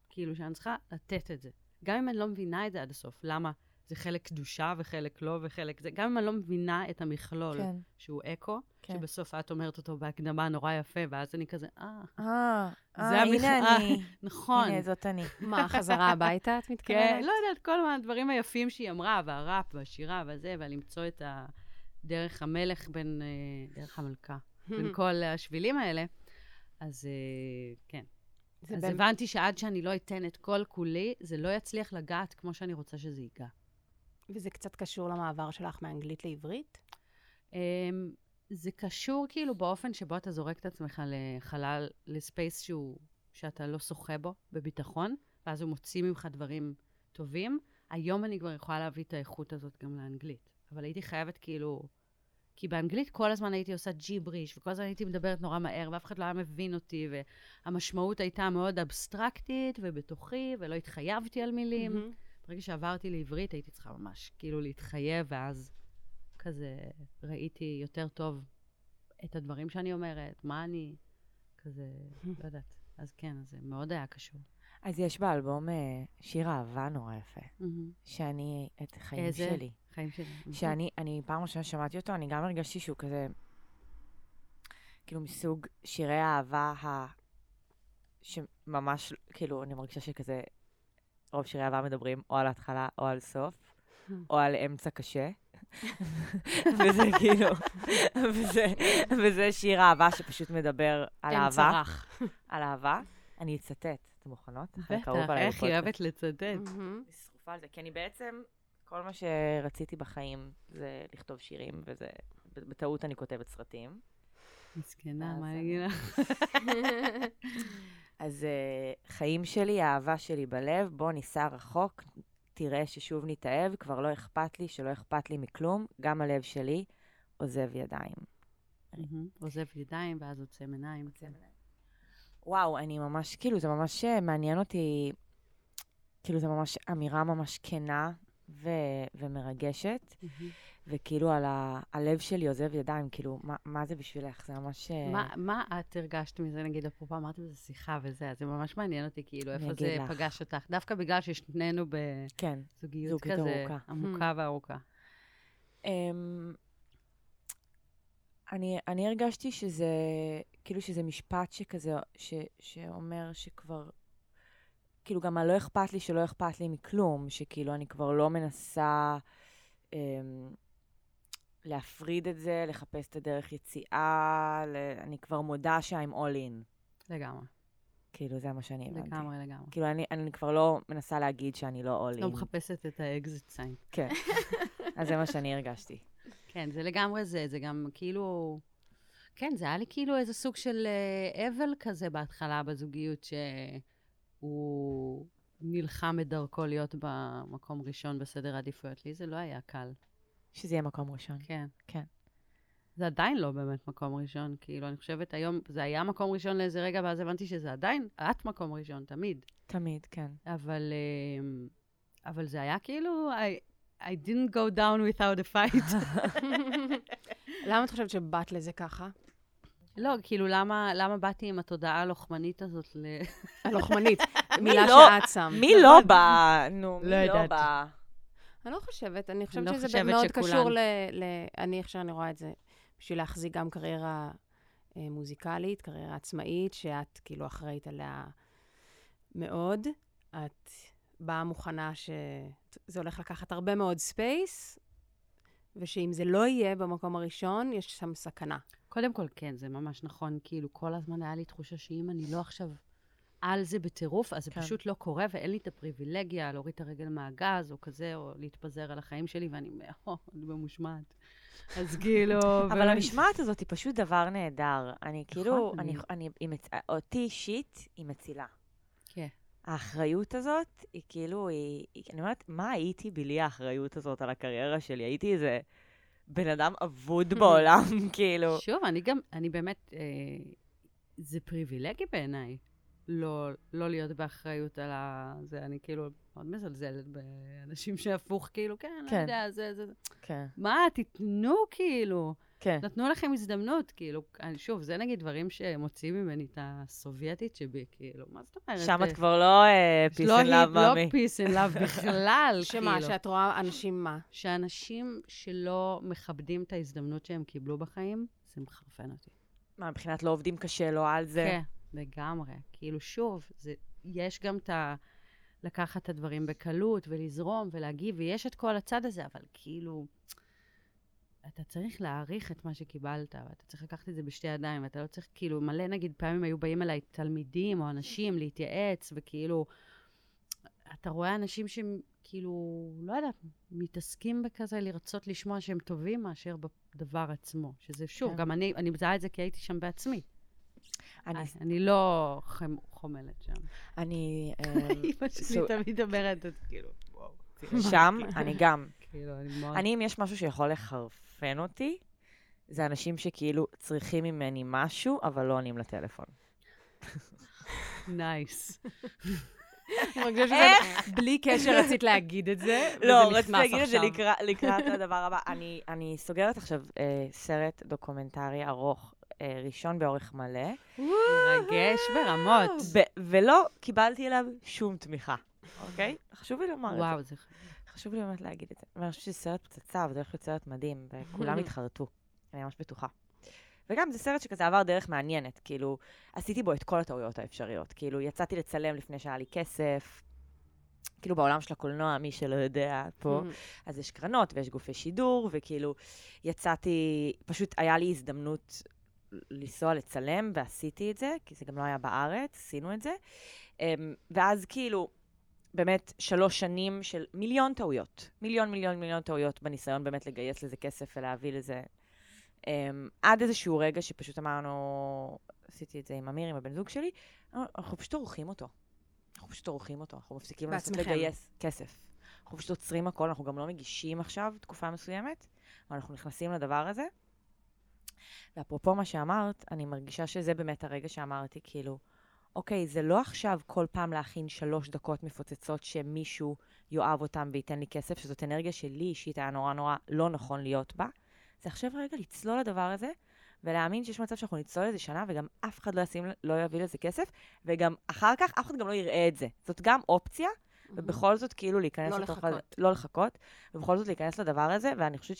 כאילו, שאני צריכה לתת את זה. גם אם אני לא מבינה את זה עד הסוף, למה זה חלק קדושה וחלק לא וחלק זה, גם אם אני לא מבינה את המכלול. כן. שהוא אקו, כן. שבסוף את אומרת אותו בהקדמה נורא יפה, ואז אני כזה, אה, אה, זה אה, המכ- הנה אה, אני. נכון. הנה, זאת אני. מה, חזרה הביתה, את כן, מתכוונת? לא יודעת, כל הדברים היפים שהיא אמרה, והראפ והשירה וזה, ולמצוא את הדרך המלך בין, אה, דרך המלכה, בין כל השבילים האלה. אז אה, כן. אז באמת- הבנתי שעד שאני לא אתן את כל כולי, זה לא יצליח לגעת כמו שאני רוצה שזה ייגע. וזה קצת קשור למעבר שלך מאנגלית לעברית? אמ, זה קשור כאילו באופן שבו אתה זורק את עצמך לחלל, לספייס שהוא, שאתה לא שוחה בו בביטחון, ואז הוא מוציא ממך דברים טובים. היום אני כבר יכולה להביא את האיכות הזאת גם לאנגלית. אבל הייתי חייבת כאילו... כי באנגלית כל הזמן הייתי עושה ג'יבריש, וכל הזמן הייתי מדברת נורא מהר, ואף אחד לא היה מבין אותי, והמשמעות הייתה מאוד אבסטרקטית ובתוכי, ולא התחייבתי על מילים. מהמם. ברגע שעברתי לעברית הייתי צריכה ממש כאילו להתחייב, ואז כזה ראיתי יותר טוב את הדברים שאני אומרת, מה אני, כזה, לא יודעת. אז כן, אז זה מאוד היה קשור. אז יש באלבום אה, שיר אהבה נורא יפה, שאני, את החיים איזה? שלי. חיים שלי. שאני, אני פעם ראשונה שמעתי אותו, אני גם הרגשתי שהוא כזה, כאילו מסוג שירי האהבה ה... שממש, כאילו, אני מרגישה שכזה, רוב שירי אהבה מדברים או על ההתחלה או על סוף, או על אמצע קשה. וזה כאילו, וזה, וזה שיר אהבה שפשוט מדבר על אמצע אהבה, רך. על אהבה. אני אצטט, אתם מוכנות? בטח, איך היא. אוהבת לצטט. אני שרופה על זה, כי אני בעצם, כל מה שרציתי בחיים זה לכתוב שירים, וזה, בטעות אני כותבת סרטים. מסכנה, מה אני- אגיד לך? אז uh, חיים שלי, האהבה שלי בלב, בוא ניסע רחוק, תראה ששוב נתאהב, כבר לא אכפת לי, שלא אכפת לי מכלום, גם הלב שלי עוזב ידיים. עוזב ידיים ואז עוצם עיניים. וואו, אני ממש, כאילו, זה ממש אה, מעניין אותי, כאילו, זו ממש אמירה ממש כנה ו- ומרגשת, מהמם. וכאילו, על ה- הלב שלי עוזב ידיים, כאילו, מה, מה זה בשבילך? זה ממש... אה, מה- מה את הרגשת מזה, נגיד, אפרופו, אמרתי בזה שיחה וזה, אז זה ממש מעניין אותי, כאילו, איפה זה לך. פגש אותך. דווקא בגלל ששנינו כן. בזוגיות זוגיות כזה, ארוכה. עמוקה וארוכה. אמ, אני, אני הרגשתי שזה, כאילו שזה משפט שכזה, ש, שאומר שכבר, כאילו גם הלא אכפת לי שלא אכפת לי מכלום, שכאילו אני כבר לא מנסה אמ, להפריד את זה, לחפש את הדרך יציאה, ל, אני כבר מודה ש-I'm all in. לגמרי, כאילו, זה מה שאני הבנתי. לגמרי, לגמרי. כאילו, אני, אני כבר לא מנסה להגיד שאני לא all in. לא מחפשת את ה exit sign. כן. אז זה מה שאני הרגשתי. כן, זה לגמרי זה, זה גם כאילו... כן, זה היה לי כאילו איזה סוג של אה, אבל כזה בהתחלה בזוגיות, שהוא נלחם את דרכו להיות במקום ראשון בסדר העדיפויות. לי זה לא היה קל. שזה יהיה מקום ראשון. כן. כן. זה עדיין לא באמת מקום ראשון. כאילו, אני חושבת היום, זה היה מקום ראשון לאיזה רגע, ואז הבנתי שזה עדיין, את מקום ראשון, תמיד. תמיד, כן. אבל, אה, אבל זה היה כאילו, I, I didn't go down without a fight. למה את חושבת שבאת לזה ככה? לא, כאילו, למה, למה באתי עם התודעה הלוחמנית הזאת ל... הלוחמנית, מילה לא- שאת שם. מי לא בא? נו, מי לא לא יודעת. בא? אני לא חושבת, אני חושבת לא שזה חושבת מאוד שכולן. קשור ל... ל... אני, איך שאני רואה את זה, בשביל להחזיק גם קריירה אה, מוזיקלית, קריירה עצמאית, שאת כאילו אחראית עליה מאוד. את באה מוכנה שזה הולך לקחת הרבה מאוד space, ושאם זה לא יהיה במקום הראשון, יש שם סכנה. קודם כל, כן, זה ממש נכון. כאילו, כל הזמן היה לי תחושה שאם אני לא עכשיו על זה בטירוף, אז זה כן. פשוט לא קורה, ואין לי את הפריבילגיה להוריד את הרגל מהגז או כזה, או להתפזר על החיים שלי, ואני מאוד ממושמעת. אז כאילו... אבל המשמעת הזאת היא פשוט דבר נהדר. אני כאילו, נכון, אני, אני- אני, היא מצ... אותי אישית, היא מצילה. כן. האחריות הזאת, היא כאילו, היא, אני אומרת, מה הייתי בלי האחריות הזאת על הקריירה שלי? הייתי איזה בן אדם אבוד בעולם, כאילו. שוב, אני גם, אני באמת, אה, זה פריבילגי בעיניי. לא, לא להיות באחריות על ה... זה, אני כאילו מאוד מזלזלת באנשים שהפוך, כאילו, כן, לא כן. יודע, זה, זה. כן, מה, תיתנו, כאילו. כן. נתנו לכם הזדמנות, כאילו, אני, שוב, זה נגיד דברים שמוציאים ממני את הסובייטית שבי, כאילו, מה זאת אומרת? שם אה, את כבר לא peace לא היא- love, לא מאמי. peace and love בכלל, כאילו. שמה, שאת רואה אנשים מה? שאנשים שלא מכבדים את ההזדמנות שהם קיבלו בחיים, זה מחרפן אותי. מה, מבחינת לא עובדים קשה, לא על זה? כן, לגמרי. כאילו, שוב, זה, יש גם את ה... לקחת את הדברים בקלות ולזרום ולהגיב, ויש את כל הצד הזה, אבל כאילו, אתה צריך להעריך את מה שקיבלת, ואתה צריך לקחת את זה בשתי ידיים, ואתה לא צריך, כאילו, מלא, נגיד, פעמים היו באים אליי תלמידים או אנשים להתייעץ, וכאילו, אתה רואה אנשים שהם, כאילו, לא יודעת, מתעסקים בכזה לרצות לשמוע שהם טובים מאשר בדבר עצמו. שזה, שוב, כן. גם אני, אני מזהה את זה כי הייתי שם בעצמי. אני, אני, לא חמ, חומלת שם. אני, אמ, אמא שלי תמיד אומרת, את כאילו, וואו. שם, אני גם. כאילו, אני מאוד... אני, אם יש משהו שיכול לחרפן אותי, זה אנשים שכאילו צריכים ממני משהו, אבל לא עונים לטלפון. nice. שזה בלי קשר רצית להגיד את זה, לא, רציתי להגיד את זה. לקראת- הדבר הבא. אני- אני סוגרת עכשיו אה, סרט דוקומנטרי ארוך, אה, ראשון באורך מלא, מרגש ברמות. ו- ולא קיבלתי אליו שום תמיכה, אוקיי? חשוב לי לומר את זה. וואו, זה... חשוב לי באמת להגיד את זה. ואני חושבת שזה סרט פצצה, וזה הולך להיות סרט מדהים, וכולם התחרטו. אני ממש בטוחה. וגם זה סרט שכזה עבר דרך מעניינת, כאילו, עשיתי בו את כל הטעויות האפשריות. כאילו, יצאתי לצלם לפני שהיה לי כסף, כאילו בעולם של הקולנוע, מי שלא יודע פה, אז יש קרנות ויש גופי שידור, וכאילו, יצאתי, פשוט היה לי הזדמנות לנסוע לצלם, ועשיתי את זה, כי זה גם לא היה בארץ, עשינו את זה. אמ, ואז כאילו, באמת שלוש שנים של מיליון טעויות. מיליון, מיליון, מיליון טעויות בניסיון באמת לגייס לזה כסף ולהביא לזה. Um, עד איזשהו רגע שפשוט אמרנו, עשיתי את זה עם אמיר, עם הבן זוג שלי, אנחנו פשוט עורכים אותו. אנחנו פשוט עורכים אותו, אנחנו מפסיקים לנסות. לגייס כסף. אנחנו פשוט עוצרים הכל, אנחנו גם לא מגישים עכשיו תקופה מסוימת, אבל אנחנו נכנסים לדבר הזה. ואפרופו מה שאמרת, אני מרגישה שזה באמת הרגע שאמרתי, כאילו, אוקיי, זה לא עכשיו כל פעם להכין שלוש דקות מפוצצות שמישהו יאהב אותם וייתן לי כסף, שזאת אנרגיה שלי אישית היה נורא נורא לא נכון להיות בה. זה עכשיו רגע לצלול לדבר הזה, ולהאמין שיש מצב שאנחנו נצלול לזה שנה, וגם אף אחד לא, ישים, לא יביא לזה כסף, וגם אחר כך אף אחד גם לא יראה את זה. זאת גם אופציה, ובכל זאת כאילו להיכנס לא לתוך... לחכות. לא לחכות, ובכל זאת להיכנס לדבר הזה, ואני חושבת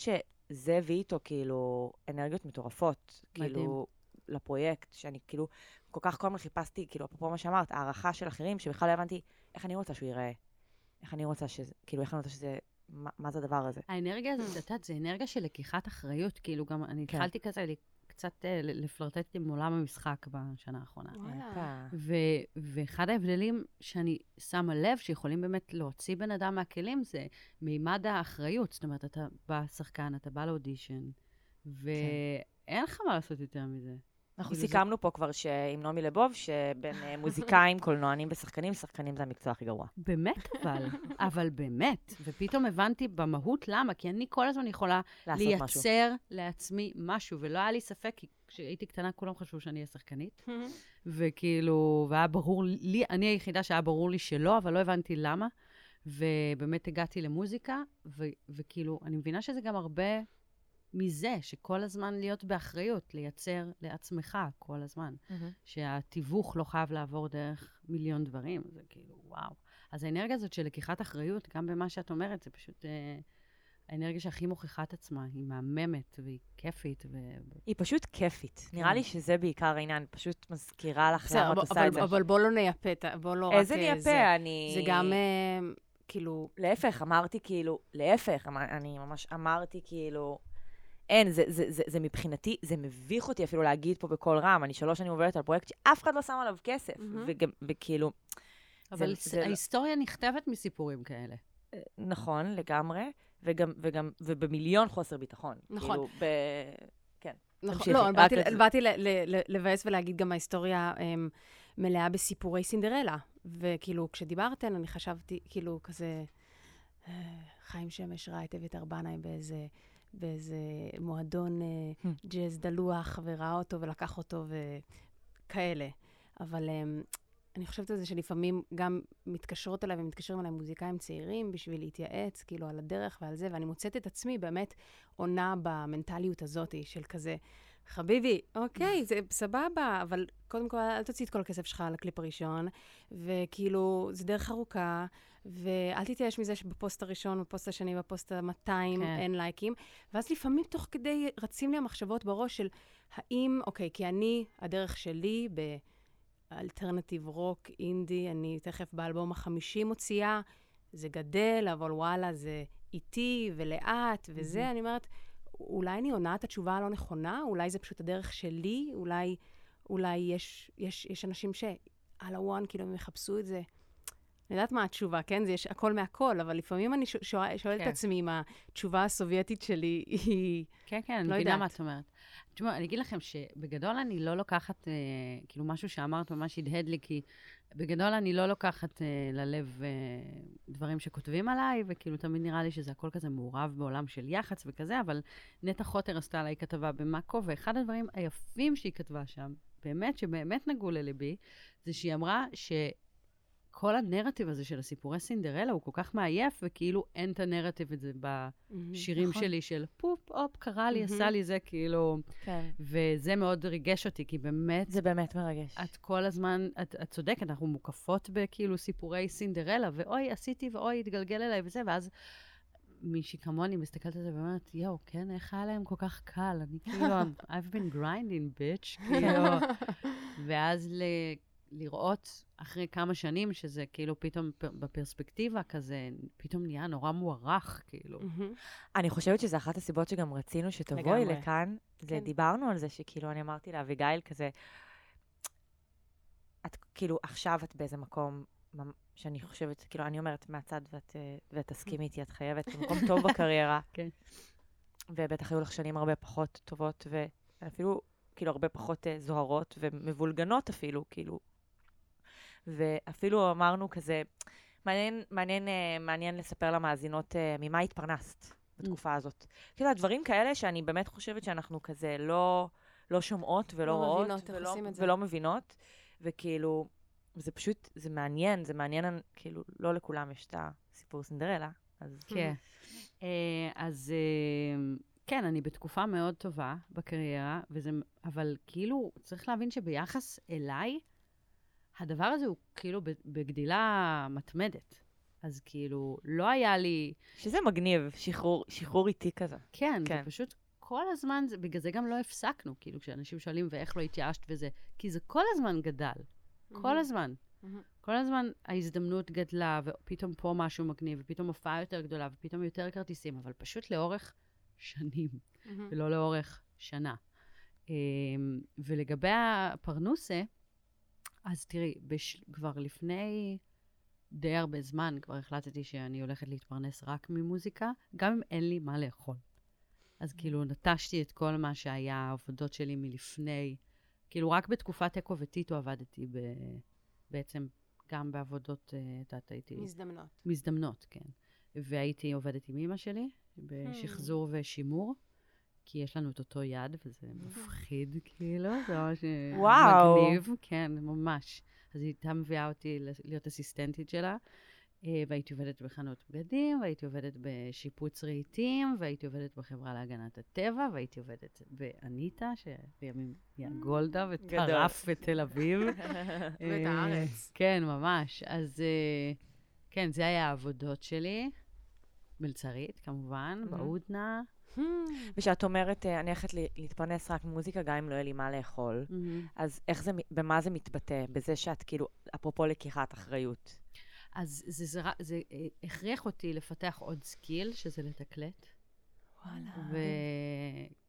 שזה הביא איתו כאילו אנרגיות מטורפות, מדהים. כאילו, לפרויקט, שאני כאילו כל כך כל הזמן חיפשתי, כאילו, אפרופו מה שאמרת, הערכה של אחרים, שבכלל לא הבנתי איך אני רוצה שהוא ייראה. איך אני רוצה שזה, כאילו, איך אני רוצה שזה, מה, מה זה הדבר הזה? האנרגיה הזאת, את יודעת, זה אנרגיה של לקיחת אחריות. כאילו, גם אני כן. התחלתי כזה קצת אה, לפלרטט עם עולם המשחק בשנה האחרונה. ו- ואחד ההבדלים שאני שמה לב שיכולים באמת להוציא בן אדם מהכלים זה מימד האחריות. זאת אומרת, אתה בא שחקן, אתה בא לאודישן, ואין לך מה לעשות יותר מזה. אנחנו כאילו זה- סיכמנו פה כבר שעם נעמי לבוב, שבין אה, מוזיקאים, קולנוענים ושחקנים, שחקנים זה המקצוע הכי גרוע. באמת אבל, אבל באמת. ופתאום הבנתי במהות למה, כי אני כל הזמן יכולה לעשות משהו. לייצר לעצמי משהו, ולא היה לי ספק, כי כשהייתי קטנה כולם חשבו שאני אהיה שחקנית, וכאילו, והיה ברור לי, אני היחידה שהיה ברור לי שלא, אבל לא הבנתי למה, ובאמת הגעתי למוזיקה, ו, וכאילו, אני מבינה שזה גם הרבה מזה, שכל הזמן להיות באחריות, לייצר לעצמך כל הזמן. מהמם. שהתיווך לא חייב לעבור דרך מיליון דברים, זה כאילו, וואו. אז האנרגיה הזאת של לקיחת אחריות, גם במה שאת אומרת, זה פשוט אה, האנרגיה שהכי מוכיחה את עצמה. היא מהממת והיא כיפית, ו... היא פשוט כיפית. כן. נראה לי שזה בעיקר העניין, פשוט מזכירה לך למה את אבל- עושה את זה. אבל בוא לא נייפה, את ה- בוא לא רק... איזה נייפה. אני... זה גם, אה, כאילו, להפך, אמרתי כאילו, להפך, אמר- אני ממש אמרתי כאילו, אין, זה, זה, זה, זה מבחינתי, זה מביך אותי אפילו להגיד פה בקול רם. אני שלוש שנים עובדת על פרויקט שאף אחד לא שם עליו כסף. מהמם. וגם, וכאילו, אבל זה- זה ההיסטוריה נכתבת מסיפורים כאלה. נכון, לגמרי, וגם, וגם, ובמיליון חוסר ביטחון. נכון. כאילו, ב... נכון, תמשיכי, לא, באתי, לזה. באתי ל- ל- ל- לבאס ולהגיד גם ההיסטוריה הם, מלאה בסיפורי סינדרלה. וכאילו, כשדיברתן, אני חשבתי, כאילו, כזה, אה, חיים שמש ראה את אביתר בנאי באיזה, באיזה מועדון אה, Hmm. ג'אז דלוח, וראה אותו ולקח אותו וכאלה. אבל אמ, אני חושבת על זה שלפעמים גם מתקשרות אליי ומתקשרים אליי מוזיקאים צעירים בשביל להתייעץ, כאילו, על הדרך ועל זה, ואני מוצאת את עצמי באמת עונה במנטליות הזאת של כזה, חביבי, אוקיי, זה סבבה, אבל קודם כל, אל תוציא את כל הכסף שלך על הקליפ הראשון, וכאילו, זה דרך ארוכה, ואל תתייאש מזה שבפוסט הראשון, בפוסט השני, בפוסט ה-200 כן. אין לייקים. ואז לפעמים תוך כדי רצים לי המחשבות בראש של האם, אוקיי, כי אני, הדרך שלי ב alternative rock, אינדי, אני תכף באלבום החמישי מוציאה, זה גדל, אבל וואלה, זה איטי ולאט וזה, אני אומרת, אולי אני עונה את התשובה הלא נכונה, אולי זה פשוט הדרך שלי, אולי, אולי יש, יש, יש אנשים שעל ה one, כאילו, הם יחפשו את זה. אני יודעת מה התשובה, כן? זה יש הכל מהכל, אבל לפעמים אני שואלת שואל, כן. את עצמי אם התשובה הסובייקטיבית שלי היא... כן, כן, אני לא מבינה יודעת. מה את אומרת. תשמעו, אני אגיד לכם שבגדול אני לא לוקחת, אה, כאילו, משהו שאמרת ממש הדהד לי, כי בגדול אני לא לוקחת אה, ללב אה, דברים שכותבים עליי, וכאילו תמיד נראה לי שזה הכל כזה מעורב בעולם של יח"צ וכזה, אבל נטע חוטר עשתה עליי כתבה במאקו, ואחד הדברים היפים שהיא כתבה שם, באמת, שבאמת נגעו לליבי, זה שהיא אמרה ש... כל הנרטיב הזה של הסיפורי סינדרלה הוא כל כך מעייף, וכאילו אין את הנרטיב הזה בשירים נכון. שלי של פופ, הופ, קרה לי. עשה לי זה, כאילו... כן. וזה מאוד ריגש אותי, כי באמת, זה באמת מרגש. את כל הזמן, את, את צודקת, אנחנו מוקפות בכאילו סיפורי סינדרלה, ואוי, עשיתי, ואוי, התגלגל אליי וזה, ואז מישהי כמוני מסתכלת על זה ואומרת, יואו, כן, איך היה להם כל כך קל? אני כאילו, I've been grinding, bitch, כאילו. ואז. לראות אחרי כמה שנים שזה כאילו פתאום בפרספקטיבה כזה, פתאום נהיה נורא מוערך, כאילו. אני חושבת שזו אחת הסיבות שגם רצינו שתבואי לגמרי. לכאן. זה כן. דיברנו על זה שכאילו, אני אמרתי לאביגיל כזה, את כאילו, עכשיו את באיזה מקום שאני חושבת, כאילו, אני אומרת מהצד ואת, אה, ואת תסכימי איתי, את חייבת במקום טוב בקריירה. כן. ובטח היו לך שנים הרבה פחות טובות, ואפילו, כאילו, הרבה פחות אה, זוהרות ומבולגנות אפילו, כאילו. ואפילו אמרנו כזה, מעניין, מעניין, אה, מעניין לספר למאזינות אה, ממה התפרנסת בתקופה הזאת. כאילו, הדברים כאלה שאני באמת חושבת שאנחנו כזה לא, לא שומעות ולא לא רואות. מבינות ולא. ולא מבינות, וכאילו, זה פשוט, זה מעניין, זה מעניין, כאילו, לא לכולם יש את הסיפור סינדרלה, אז... כן. אה, אז כן, אני בתקופה מאוד טובה בקריירה, וזה, אבל כאילו, צריך להבין שביחס אליי, הדבר הזה הוא כאילו בגדילה מתמדת. אז כאילו, לא היה לי... שזה מגניב, שחרור, שחרור איטי כזה. כן, כן. זה פשוט כל הזמן, זה, בגלל זה גם לא הפסקנו, כאילו, כשאנשים שואלים, ואיך לא התייאשת וזה, כי זה כל הזמן גדל, כל הזמן. מהמם. כל הזמן ההזדמנות גדלה, ופתאום פה משהו מגניב, ופתאום הופעה יותר גדולה, ופתאום יותר כרטיסים, אבל פשוט לאורך שנים, מהמם. ולא לאורך שנה. אמ, ולגבי הפרנוסה, אז תראי, בש... כבר לפני די הרבה זמן כבר החלטתי שאני הולכת להתפרנס רק ממוזיקה, גם אם אין לי מה לאכול. אז כאילו נטשתי את כל מה שהיה העבודות שלי מלפני. כאילו רק בתקופת אקו וטיטו עבדתי ב... בעצם גם בעבודות, אה, את יודעת, הייתי... מזדמנות. מזדמנות, כן. והייתי עובדת עם אימא שלי בשחזור ושימור, כי יש לנו את אותו יד, וזה מפחיד, כאילו, זה ממש אה. מגניב, כן, ממש. אז היא הייתה מביאה אותי להיות אסיסטנטית שלה, אה, והייתי עובדת בחנות בגדים, והייתי עובדת בשיפוץ רהיטים, והייתי עובדת בחברה להגנת הטבע, והייתי עובדת באניטה, שבימים היא הגולדה וטרף בתל אביב. ואת אה, הארץ. כן, ממש. אז אה, כן, זה היה העבודות שלי. מלצרית, כמובן. בהודנה. ושאת אומרת, אה, אני הולכת להתפרנס רק ממוזיקה, גם אם לא יהיה לי מה לאכול, אז איך זה, במה זה מתבטא? בזה שאת כאילו, אפרופו לקיחת אחריות. אז זה, זה, זה אה, הכריח אותי לפתח עוד skill, שזה לתקלט. וואלה.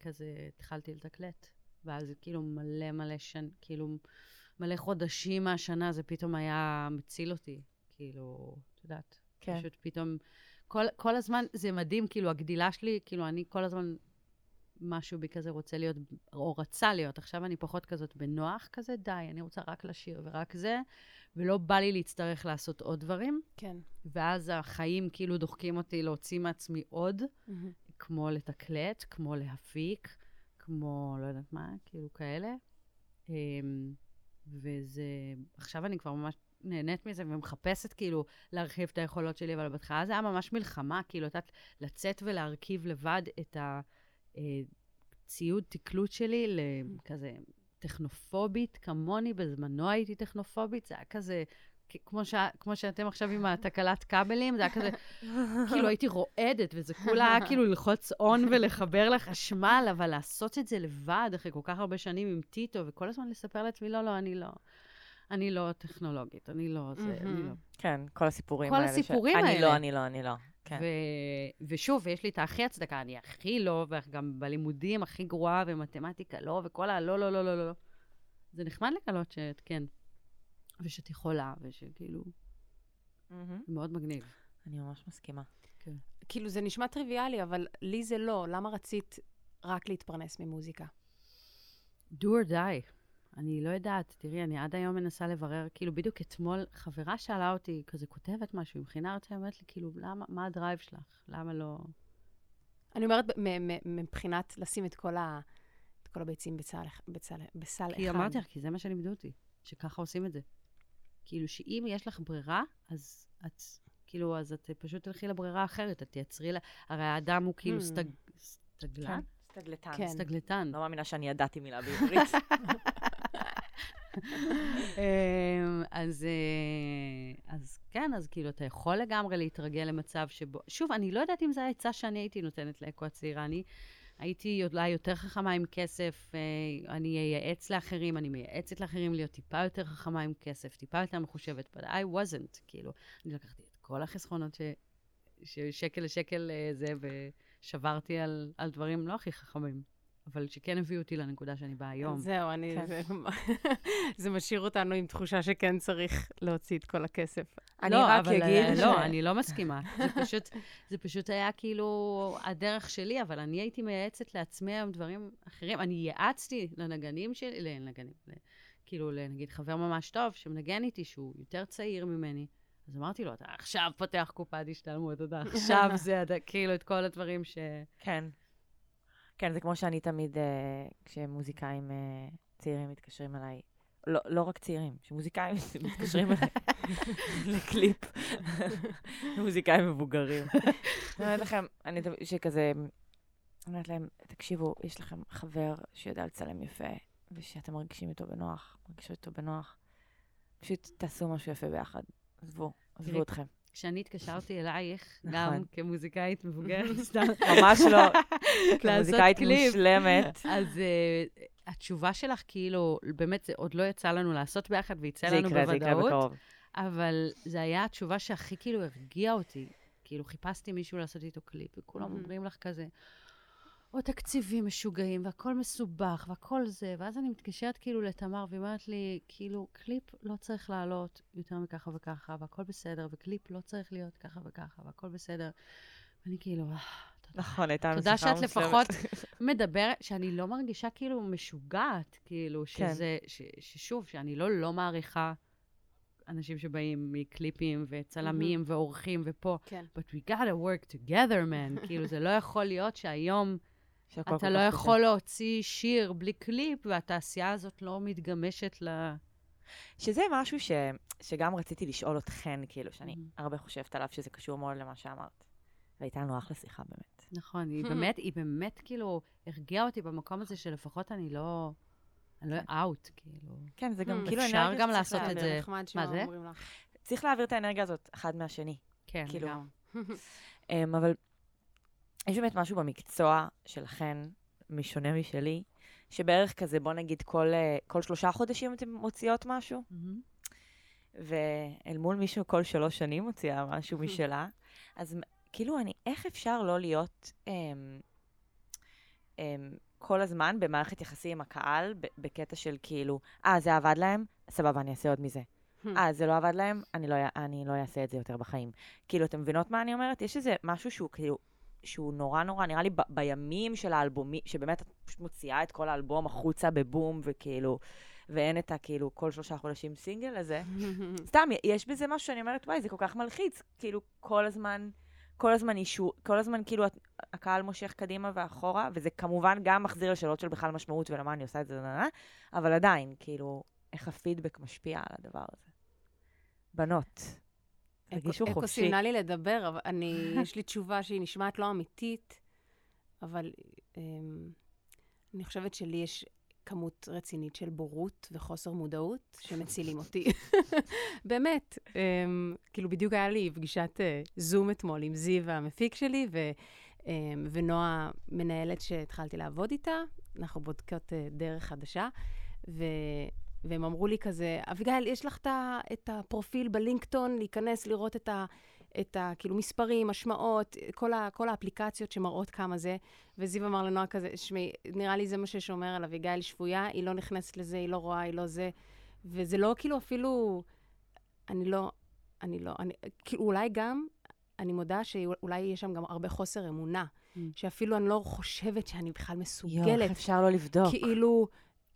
וכזה התחלתי לתקלט. ואז כאילו מלא מלא שן, כאילו מלא חודשים מהשנה, זה פתאום היה מציל אותי. כאילו, את יודעת, כן. פשוט פתאום, כל, כל הזמן, זה מדהים, כאילו, הגדילה שלי, כאילו, אני כל הזמן, משהו בי כזה רוצה להיות, או רצה להיות. עכשיו אני פחות כזאת בנוח כזה, די, אני רוצה רק לשיר ורק זה, ולא בא לי להצטרך לעשות עוד דברים. כן. ואז החיים כאילו דוחקים אותי להוציא מעצמי עוד, מהמם. כמו לתקלט, כמו להפיק, כמו לא יודעת מה, כאילו כאלה. אמ, וזה, עכשיו אני כבר ממש נהנית מזה ומחפשת כאילו להרחיב את היכולות שלי, אבל בהתחלה זה היה ממש מלחמה, כאילו, את יודעת, לצאת ולהרכיב לבד את הציוד תקלוט שלי לכזה טכנופובית, כמוני, בזמנו הייתי טכנופובית, זה היה כזה... כמו, ש... כמו שאתם עכשיו עם התקלת כבלים, זה היה כזה, כאילו הייתי רועדת, וזה כולה היה כאילו ללחוץ און ולחבר לחשמל, אבל לעשות את זה לבד אחרי כל כך הרבה שנים עם טיטו, וכל הזמן לספר לעצמי, לא, לא, אני לא, אני לא טכנולוגית, אני לא זה, אני לא. כן, כל הסיפורים כל האלה. ש- הסיפורים אני האלה. לא, אני לא, אני לא. כן. ו- ושוב, ויש לי את הכי הצדקה, אני הכי לא, וגם בלימודים הכי גרועה, ומתמטיקה לא, וכל הלא, לא, לא, לא, לא. זה נחמד לגלות שאת כן, ושאת יכולה, ושכאילו. זה מאוד מגניב. אני ממש מסכימה. כאילו, זה נשמע טריוויאלי, אבל לי זה לא. למה רצית רק להתפרנס ממוזיקה? do or die. אני לא יודעת, תראי, אני עד היום מנסה לברר, כאילו, בדיוק אתמול חברה שאלה אותי, כזה כותבת משהו, היא מכינה אותי, אומרת לי, כאילו, למה, מה הדרייב שלך? למה לא... אני אומרת, מ- מ- מבחינת לשים את כל, ה, את כל הביצים בסל, בסל, בסל כי אחד. אמרתי לך, כי זה מה שלימדו אותי, שככה עושים את זה. כאילו, שאם יש לך ברירה, אז את, כאילו, אז את פשוט תלכי לברירה אחרת, את תייצרי לה... הרי האדם הוא כאילו Hmm. סטג... סטגלן? סטגלטן. כן. סטגלטן. לא מאמינה שאני ידעתי מילה בעברית. אמ, אז, אה, אז כן, אז כאילו, אתה יכול לגמרי להתרגל למצב שבו... שוב, אני לא יודעת אם זו העצה שאני הייתי נותנת לאקו הצעירה. אני הייתי אולי יותר חכמה עם כסף, אה, אני אייעץ לאחרים, אני מייעצת לאחרים להיות טיפה יותר חכמה עם כסף, טיפה יותר מחושבת, but I wasn't, כאילו. אני לקחתי את כל החסכונות ש... ששקל לשקל אה, זה, ושברתי על, על דברים לא הכי חכמים, אבל שכן הביאו אותי לנקודה שאני בה היום. זהו, אני... כן. זה, זה משאיר אותנו עם תחושה שכן צריך להוציא את כל הכסף. אני לא, רק אבל, אגיד אה, ש- לא, אני לא מסכימה. זה פשוט, זה פשוט היה כאילו הדרך שלי, אבל אני הייתי מייעצת לעצמי היום דברים אחרים. אני ייעצתי לנגנים שלי, לנגנים, כאילו, לנגיד חבר ממש טוב שמנגן איתי, שהוא יותר צעיר ממני. אז אמרתי לו, אתה עכשיו פותח קופת השתלמות, אתה עכשיו זה, אתה, כאילו, את כל הדברים ש... כן. כן, זה כמו שאני תמיד, אה, כשמוזיקאים אה, צעירים מתקשרים אליי, לא, לא רק צעירים, שמוזיקאים מתקשרים אליי לקליפ, מוזיקאים מבוגרים. אני אומרת לכם, אני שכזה, אני אומרת להם, תקשיבו, יש לכם חבר שיודע לצלם יפה, ושאתם מרגישים איתו בנוח, מרגישות איתו בנוח, פשוט תעשו משהו יפה ביחד. עזבו, עזבו אתכם. כשאני התקשרתי אלייך, נכון. גם כמוזיקאית מבוגרת, סתם, ממש לא, כמוזיקאית. מושלמת. אז uh, התשובה שלך, כאילו, באמת, זה עוד לא יצא לנו לעשות ביחד, ויצא זה לנו יקרה, זה יקרה בוודאות, בקרוב. אבל זו הייתה התשובה שהכי כאילו הרגיעה אותי. כאילו, חיפשתי מישהו לעשות איתו קליפ, וכולם. אומרים לך כזה, או תקציבים משוגעים, והכל מסובך, והכל זה, ואז אני מתקשרת כאילו לתמר, והיא אומרת לי, כאילו, קליפ לא צריך לעלות יותר מככה וככה, והכל בסדר, וקליפ לא צריך להיות ככה וככה, והכל בסדר. ואני כאילו, "אה, תודה נכון, הייתה לנו תודה שיחה שאת. לפחות מדברת, שאני לא מרגישה כאילו משוגעת, כאילו, כן. שזה, ש, ששוב, שאני לא לא מעריכה אנשים שבאים מקליפים וצלמים ועורכים ופה, כן. but we gotta work together, man. כאילו, זה לא יכול להיות שהיום אתה לא. יכול להוציא שיר בלי קליפ, והתעשייה הזאת לא מתגמשת ל... שזה משהו ש... שגם רציתי לשאול אתכן, כאילו, שאני Mhm. הרבה חושבת עליו, שזה קשור מאוד למה שאמרת. והייתה לנו אחלה שיחה, באמת. נכון, היא באמת, היא באמת כאילו הרגיעה אותי במקום הזה שלפחות אני לא, אני לא אאוט, כאילו. כן, זה גם Hmm. כאילו אפשר גם לעשות את. זה. מה זה? צריך להעביר את האנרגיה הזאת אחד מהשני. כן, כאילו, לגמרי. Um, אבל יש באמת משהו במקצוע שלכן, משונה משלי, שבערך כזה, בוא נגיד, כל, אה, כל שלושה חודשים אתן מוציאות משהו, מהמם. ואל מול מישהו כל שלוש שנים מוציאה משהו משלה. אז כאילו, אני, איך אפשר לא להיות, um, הם, כל הזמן במערכת יחסים עם הקהל, בקטע של כאילו, אה, זה עבד להם? סבבה, אני אעשה עוד מזה. אה, זה לא עבד להם? אני לא, אני לא אעשה את זה יותר בחיים. כאילו, אתם מבינות מה אני אומרת? יש איזה משהו שהוא כאילו, שהוא נורא נורא, נראה לי ב- בימים של האלבומים, שבאמת את פשוט מוציאה את כל האלבום החוצה בבום, וכאילו, ואין את הכאילו כל שלושה חודשים סינגל הזה. סתם, יש בזה משהו שאני אומרת, וואי, זה כל כך מלחיץ. כאילו, כל הזמן, כל הזמן אישור, כל הזמן כאילו את- הקהל מושך קדימה ואחורה, וזה כמובן גם מחזיר לשאלות של בכלל משמעות ולמה אני עושה את זה, אבל עדיין, כאילו, איך הפידבק משפיע על הדבר הזה. בנות, תרגישו אקו חופשי. סימנה לי לדבר, אבל אני, יש לי תשובה שהיא נשמעת לא אמיתית, אבל אמ, אני חושבת שלי יש כמות רצינית של בורות וחוסר מודעות שמצילים אותי. באמת. אמ, כאילו, בדיוק היה לי פגישת אה, זום אתמול עם זיו המפיק שלי, ו, אמ, ונועה מנהלת שהתחלתי לעבוד איתה. אנחנו בודקות אה, דרך חדשה, ו... והם אמרו לי כזה, אביגיל, יש לך את הפרופיל בלינקטון, להיכנס, לראות את ה... את ה... כאילו, מספרים, השמעות, כל, ה, כל האפליקציות שמראות כמה זה. וזיו אמר לנועה כזה, שמעי, נראה לי זה מה ששומר על אביגיל שבויה, היא לא נכנסת לזה, היא לא רואה, היא לא זה. וזה לא כאילו אפילו... אני לא... אני לא... אני, כאילו, אולי גם, אני מודה שאולי יש שם גם הרבה חוסר אמונה. Mm. שאפילו אני לא חושבת שאני בכלל יואו, מסוגלת. איך אפשר לא לבדוק? כאילו,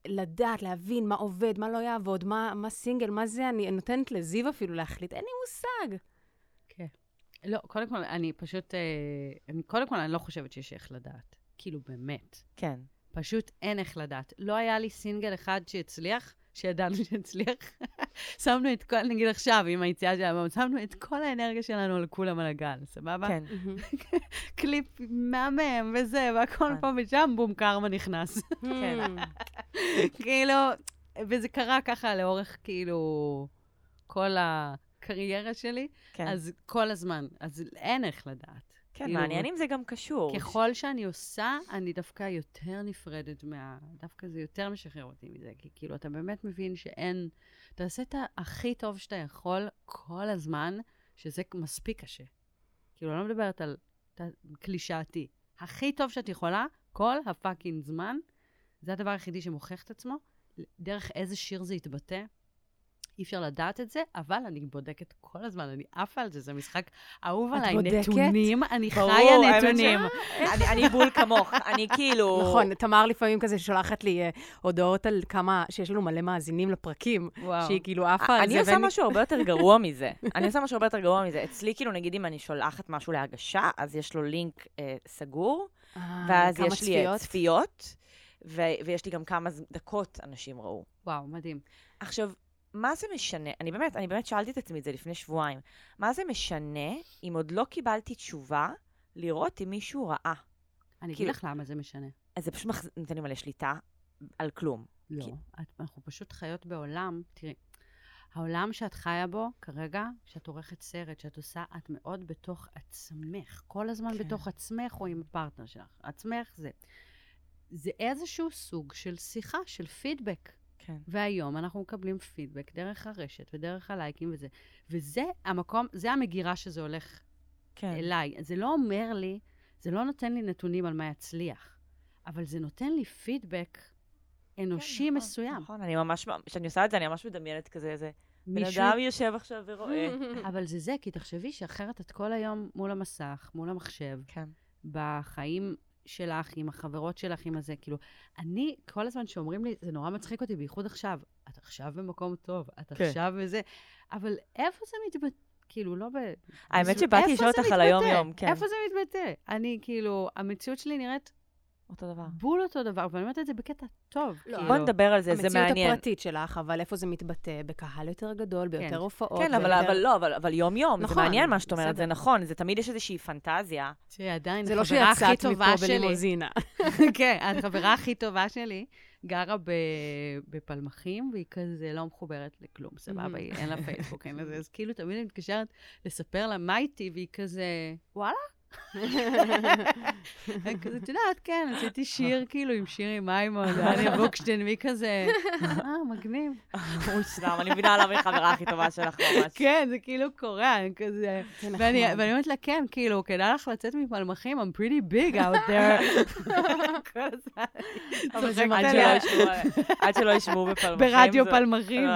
לדעת, להבין מה עובד, מה לא יעבוד, מה, מה סינגל, מה זה, אני נותנת לזיו אפילו להחליט, אין לי מושג. כן. לא, קודם כל, אני פשוט, אה, אני, קודם כל, אני לא חושבת שיש איך לדעת. כאילו, באמת. כן. פשוט אין איך לדעת. לא היה לי סינגל אחד שהצליח, שידענו שהצליח. שמנו את כל, נגיד עכשיו, עם היציאה של האלבום, שמנו את כל האנרגיה שלנו על כולם על הגל, סבבה? כן. קליפ מהמם וזה, והכל כן. פה ושם, בום, קרמה נכנס. כן. כאילו, וזה קרה ככה לאורך, כאילו, כל הקריירה שלי, כן. אז כל הזמן. אז אין איך לדעת. כן, כאילו, מעניין אם זה גם קשור. ככל שאני עושה, אני דווקא יותר נפרדת מה... דווקא זה יותר משחרר אותי מזה, כי כאילו, אתה באמת מבין שאין... אתה עושה את הכי טוב שאתה יכול כל הזמן, שזה מספיק קשה. כאילו, אני לא מדברת על קלישאתי. הכי טוב שאת יכולה, כל הפאקינג זמן, זה הדבר היחידי שמוכיח את עצמו. דרך איזה שיר זה יתבטא, אי אפשר לדעת את זה, אבל אני בודקת כל הזמן, אני עפה על זה, זה משחק אהוב את עליי. בודקת? נתונים, אני ברור, חיה נתונים. אני- אני בול כמוך, אני כאילו... נכון, תמר לפעמים כזה שולחת לי אה, הודעות על כמה, שיש לנו מלא מאזינים לפרקים, וואו. שהיא כאילו עפה על זה. אני עושה ואני- משהו הרבה יותר גרוע מזה. אני עושה משהו הרבה יותר גרוע מזה. אצלי, כאילו, נגיד אם אני שולחת משהו להגשה, אז יש לו לינק אה, סגור, אה, ואז יש לי צפיות? צפיות, ו- ויש לי גם כמה דקות אנשים ראו. וואו, מדהים. עכשיו, מה זה משנה? אני באמת, אני באמת שאלתי את עצמי את זה לפני שבועיים. מה זה משנה אם עוד לא קיבלתי תשובה לראות אם מישהו ראה? אני אגיד כאילו- לך למה זה משנה. אז זה פשוט מחז... נותן לי מלא שליטה על כלום. לא. כי- את- אנחנו פשוט חיות בעולם, תראי, העולם שאת חיה בו כרגע, כשאת עורכת סרט, שאת עושה, את מאוד בתוך עצמך. כל הזמן כן. בתוך עצמך או עם הפרטנר שלך. עצמך זה. זה איזשהו סוג של שיחה, של פידבק. כן. והיום אנחנו מקבלים פידבק דרך הרשת ודרך הלייקים וזה. וזה המקום, זה המגירה שזה הולך כן. אליי. זה לא אומר לי, זה לא נותן לי נתונים על מה יצליח, אבל זה נותן לי פידבק אנושי כן, נכון, מסוים. נכון, אני ממש, כשאני עושה את זה, אני ממש מדמיינת כזה איזה... בן מישהו- אדם יושב עכשיו ורואה. אבל זה זה, כי תחשבי שאחרת את כל היום מול המסך, מול המחשב, כן. בחיים שלך, עם החברות שלך, עם הזה. כאילו, אני, כל הזמן שאומרים לי, זה נורא מצחיק אותי, בייחוד עכשיו. את עכשיו במקום טוב, את כן. עכשיו בזה, אבל איפה זה מתבטא? כאילו, לא ב... האמת שבאתי לשאול אותך על? היום-יום, כן. איפה זה מתבטא? אני, כאילו, המציאות שלי נראית אותו דבר. בול אותו דבר, ואני אומרת את זה בקטע טוב. לא, כאילו. בוא נדבר על זה, זה המציאות מעניין. הפרטית שלך, אבל איפה זה מתבטא? בקהל יותר גדול, ביותר הופעות. כן, אבל, ביותר- אבל לא, אבל, אבל יום-יום, זה נכון, מעניין מה שאת אומרת, זה. נכון, זה תמיד יש איזושהי פנטזיה. תראי, עדיין, זה לא החברה הכי שיצאת טובה מפה שלי, בלימוזינה. כן, החברה הכי טובה שלי גרה ב- בפלמחים, והיא כזה לא מחוברת לכלום, סבבה? היא- אין לה פייסבוק, אין לה זה. אז כאילו, תמיד אני מתקשרת לספר לה מה איתי, והיא כזה, וואלה, את יודעת, כן, עשיתי שיר כאילו עם שיר עם מימון, דניה בוקשטיין, מי כזה, אה, מגניב. מושלם, אני מבינה למה היא חברה הכי טובה שלך ממש. כן, זה כאילו קורה, אני כזה... ואני אומרת לה, כן, כאילו, כדאי לך לצאת מפלמחים, I'm pretty big out there. עד שלא ישמעו בפלמחים. ברדיו פלמחים.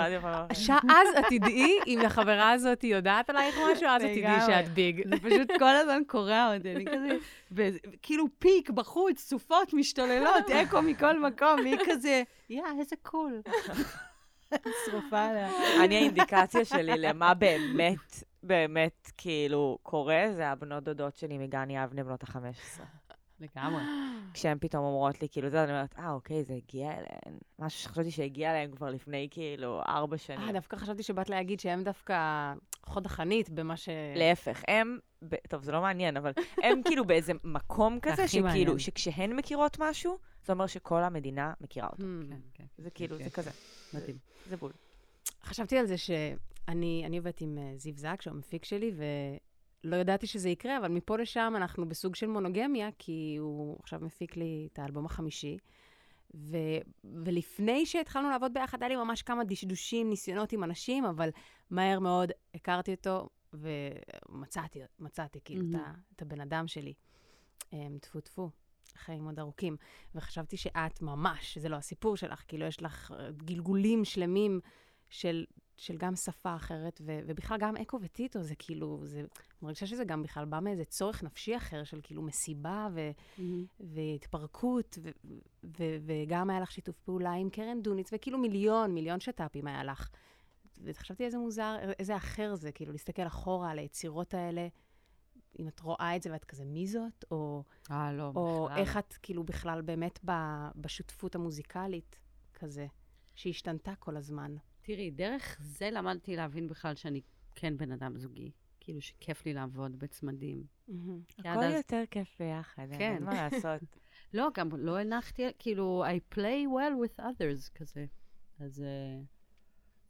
שאז את תדעי אם החברה הזאת יודעת עלייך משהו, אז את תדעי שאת ביג. זה פשוט כל הזמן קורע אותי, אני כזה, כאילו פיק בחוץ, סופות משתוללות, אקו מכל מקום, היא כזה, יא, איזה קול. שרופה עליה. אני, האינדיקציה שלי למה באמת, באמת, כאילו, קורה, זה הבנות דודות שלי מגן יבנה, בנות ה-15. לגמרי. כשהן פתאום אומרות לי, כאילו, זה, אני אומרת, אה, אוקיי, זה הגיע אליהן. משהו שחשבתי שהגיע אליהן כבר לפני, כאילו, ארבע שנים. אה, דווקא חשבתי שבאת להגיד שהן דווקא חוד החנית במה ש... להפך, הם, ב... טוב, זה לא מעניין, אבל הם כאילו באיזה מקום כזה, שכאילו, שכשהן מכירות משהו, זה אומר שכל המדינה מכירה אותו. Hmm. כן, כן. זה כאילו, זה כזה. מדהים. זה בול. חשבתי על זה שאני עובדת עם אה, זיו זק, שהוא המפיק שלי, ולא ידעתי שזה יקרה, אבל מפה לשם אנחנו בסוג של מונוגמיה, כי הוא עכשיו מפיק לי את האלבום החמישי. ו... ולפני שהתחלנו לעבוד ביחד, היה לי ממש כמה דשדושים, ניסיונות עם אנשים, אבל מהר מאוד הכרתי אותו ומצאתי, מצאתי כאילו מהמם. את. את הבן אדם שלי. אמ, טפו טפו, חיים עוד ארוכים. וחשבתי שאת ממש, זה לא הסיפור שלך, כאילו יש לך גלגולים שלמים של, של גם שפה אחרת, ו... ובכלל גם אקו וטיטו, זה כאילו, זה, אני מרגישה שזה גם בכלל בא מאיזה צורך נפשי אחר של כאילו מסיבה ו... והתפרקות, ו- ו- וגם היה לך שיתוף פעולה עם קרן דוניץ, וכאילו מיליון, מיליון שת"פים היה לך. וחשבתי איזה מוזר, איזה אחר זה, כאילו, להסתכל אחורה על היצירות האלה, אם את רואה את זה ואת כזה, מי זאת? או, אה, לא, או בכלל. איך את כאילו בכלל באמת ב- בשותפות המוזיקלית כזה, שהשתנתה כל הזמן. תראי, דרך זה למדתי להבין בכלל שאני כן בן אדם זוגי. כאילו שכיף לי לעבוד בצמדים. הכל יותר כיף ביחד, כן. אין מה לעשות. לא, גם לא הנחתי, כאילו, I play well with others כזה. אז... אה,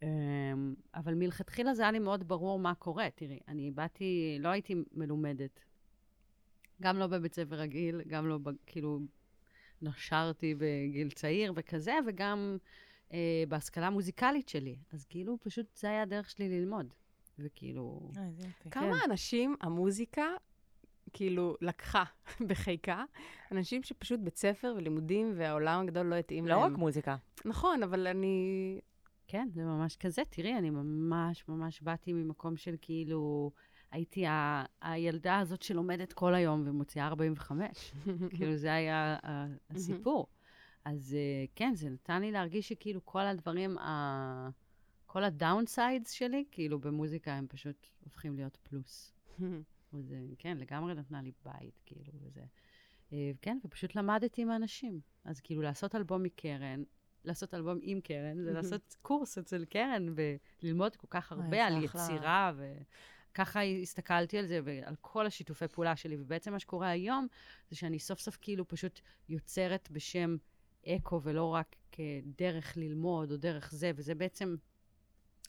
אמ, אבל מלכתחילה זה היה לי מאוד ברור מה קורה. תראי, אני באתי, לא הייתי מלומדת. גם לא בבית ספר רגיל, גם לא, כאילו, נשרתי בגיל צעיר וכזה, וגם בהשכלה המוזיקלית שלי. אז כאילו, פשוט זה היה הדרך שלי ללמוד. וכאילו... אה. כמה אנשים המוזיקה כאילו לקחה בחיקה? אנשים שפשוט בית ספר ולימודים והעולם הגדול לא התאים לא להם. רק מוזיקה. נכון, אבל אני... כן, זה ממש כזה. תראי, אני ממש ממש באתי ממקום של כאילו, הייתי ה- הילדה הזאת שלומדת כל היום ומוציאה 45. כאילו, זה היה ה- הסיפור. אז אה, כן, זה נתן לי להרגיש שכאילו כל הדברים, ה- כל הדאונסיידס שלי, כאילו במוזיקה הם פשוט הופכים להיות פלוס. וזה, כן, לגמרי נתנה לי בית, כאילו, וזה. אה, כן, ופשוט למדתי מאנשים. אז כאילו, לעשות אלבום מקרן, לעשות אלבום עם קרן, זה לעשות קורס אצל קרן וללמוד כל כך הרבה על. יצירה, וככה הסתכלתי על זה ועל כל השיתופי פעולה שלי. ובעצם מה שקורה היום, זה שאני סוף סוף כאילו פשוט יוצרת בשם אקו, ולא רק כדרך ללמוד או דרך זה, וזה בעצם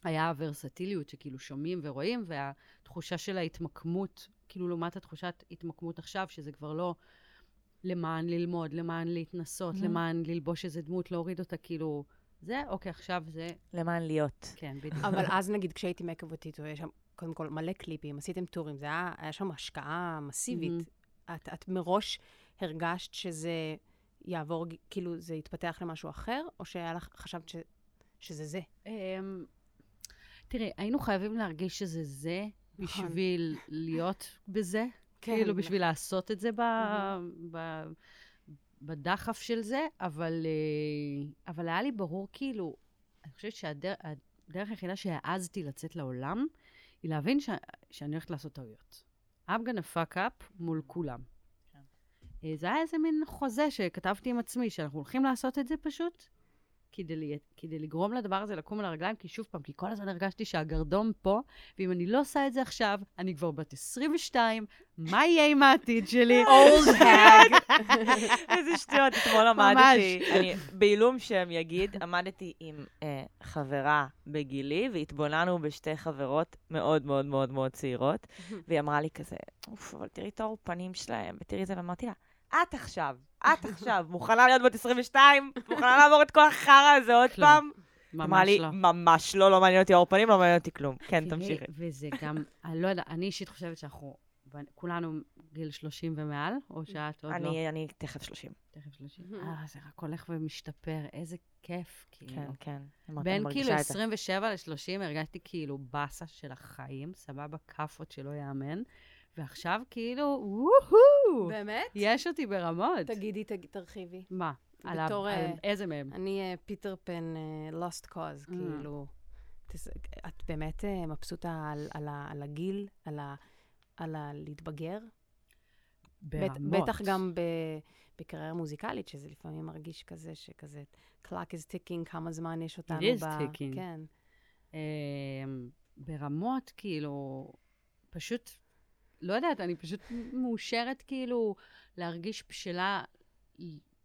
היה הוורסטיליות שכאילו שומעים ורואים, והתחושה של ההתמקמות, כאילו לעומת התחושת התמקמות עכשיו, שזה כבר לא למען ללמוד, למען להתנסות, Mhm. למען ללבוש איזה דמות, להוריד אותה, כאילו, זה, אוקיי, עכשיו זה, למען להיות. כן, בדיוק. אבל אז נגיד כשהייתי מקאב וטיטו, יש שם קודם כל מלא קליפים, עשיתם טורים, זה היה, היה שם השקעה מסיבית. את, את מראש הרגשת שזה יעבור, כאילו זה יתפתח למשהו אחר, או שהיה לך, חשבת ש, שזה זה? אמ, תראי, היינו חייבים להרגיש שזה זה, נכון. בשביל להיות בזה, כן. כאילו בשביל לעשות את זה ב, ב, בדחף של זה, אבל, אה, אבל היה לי ברור, כאילו, אני חושבת שהדרך היחידה שהעזתי לצאת לעולם, היא להבין ש, שאני הולכת לעשות טעויות. I'm gonna fuck up מול כולם. אה, זה היה איזה מין חוזה שכתבתי עם עצמי, שאנחנו הולכים לעשות את זה פשוט, כדי, כדי לגרום לדבר הזה לקום על הרגליים, כי שוב פעם, כי כל הזמן הרגשתי שהגרדום פה, ואם אני לא עושה את זה עכשיו, אני כבר בת 22, מה יהיה עם העתיד שלי? אולד האג. איזה שטויות, אתמול עמדתי, אני בעילום שם יגיד, עמדתי עם אה, חברה בגילי, והתבוננו בשתי חברות מאוד מאוד מאוד מאוד צעירות, והיא אמרה לי כזה, אוף, אבל תראי את האור פנים שלהם, ותראי את זה, ואמרתי לה, את עכשיו, את עכשיו, מוכנה להיות בת 22? מוכנה לעבור את כל החרא הזה עוד כלום. פעם? ממש לא. ממש לא, לא מעניין אותי האור פנים, לא מעניין אותי כלום. כן, תמשיכי. וזה גם, אני לא יודעת, אני אישית חושבת שאנחנו, כולנו גיל 30 ומעל, או שאת עוד לא? אני תכף 30. תכף 30. אה, זה רק הולך ומשתפר, איזה כיף, כאילו. כן, כן. בין כאילו מרגישה את זה. 27 ל-30 הרגשתי כאילו באסה של החיים, סבבה, כאפות שלא ייאמן, ועכשיו כאילו, וואו! באמת? יש אותי ברמות. תגידי, תג- תרחיבי. מה? על בתור, על אה, איזה מהם? אני אה, פיטר פן אה, lost cause, Mm. כאילו. תס- את באמת אה, מבסוטה על- על על הגיל, על ה- על ה- להתבגר? בט- ברמות. בטח גם ב- בקריירה מוזיקלית, שזה לפעמים מרגיש כזה, שכזה, clock is ticking, כמה זמן יש אותנו is ב... ticking. כן. אמ, ברמות, כאילו, פשוט, לא יודעת, אני פשוט מאושרת, כאילו, להרגיש בשלה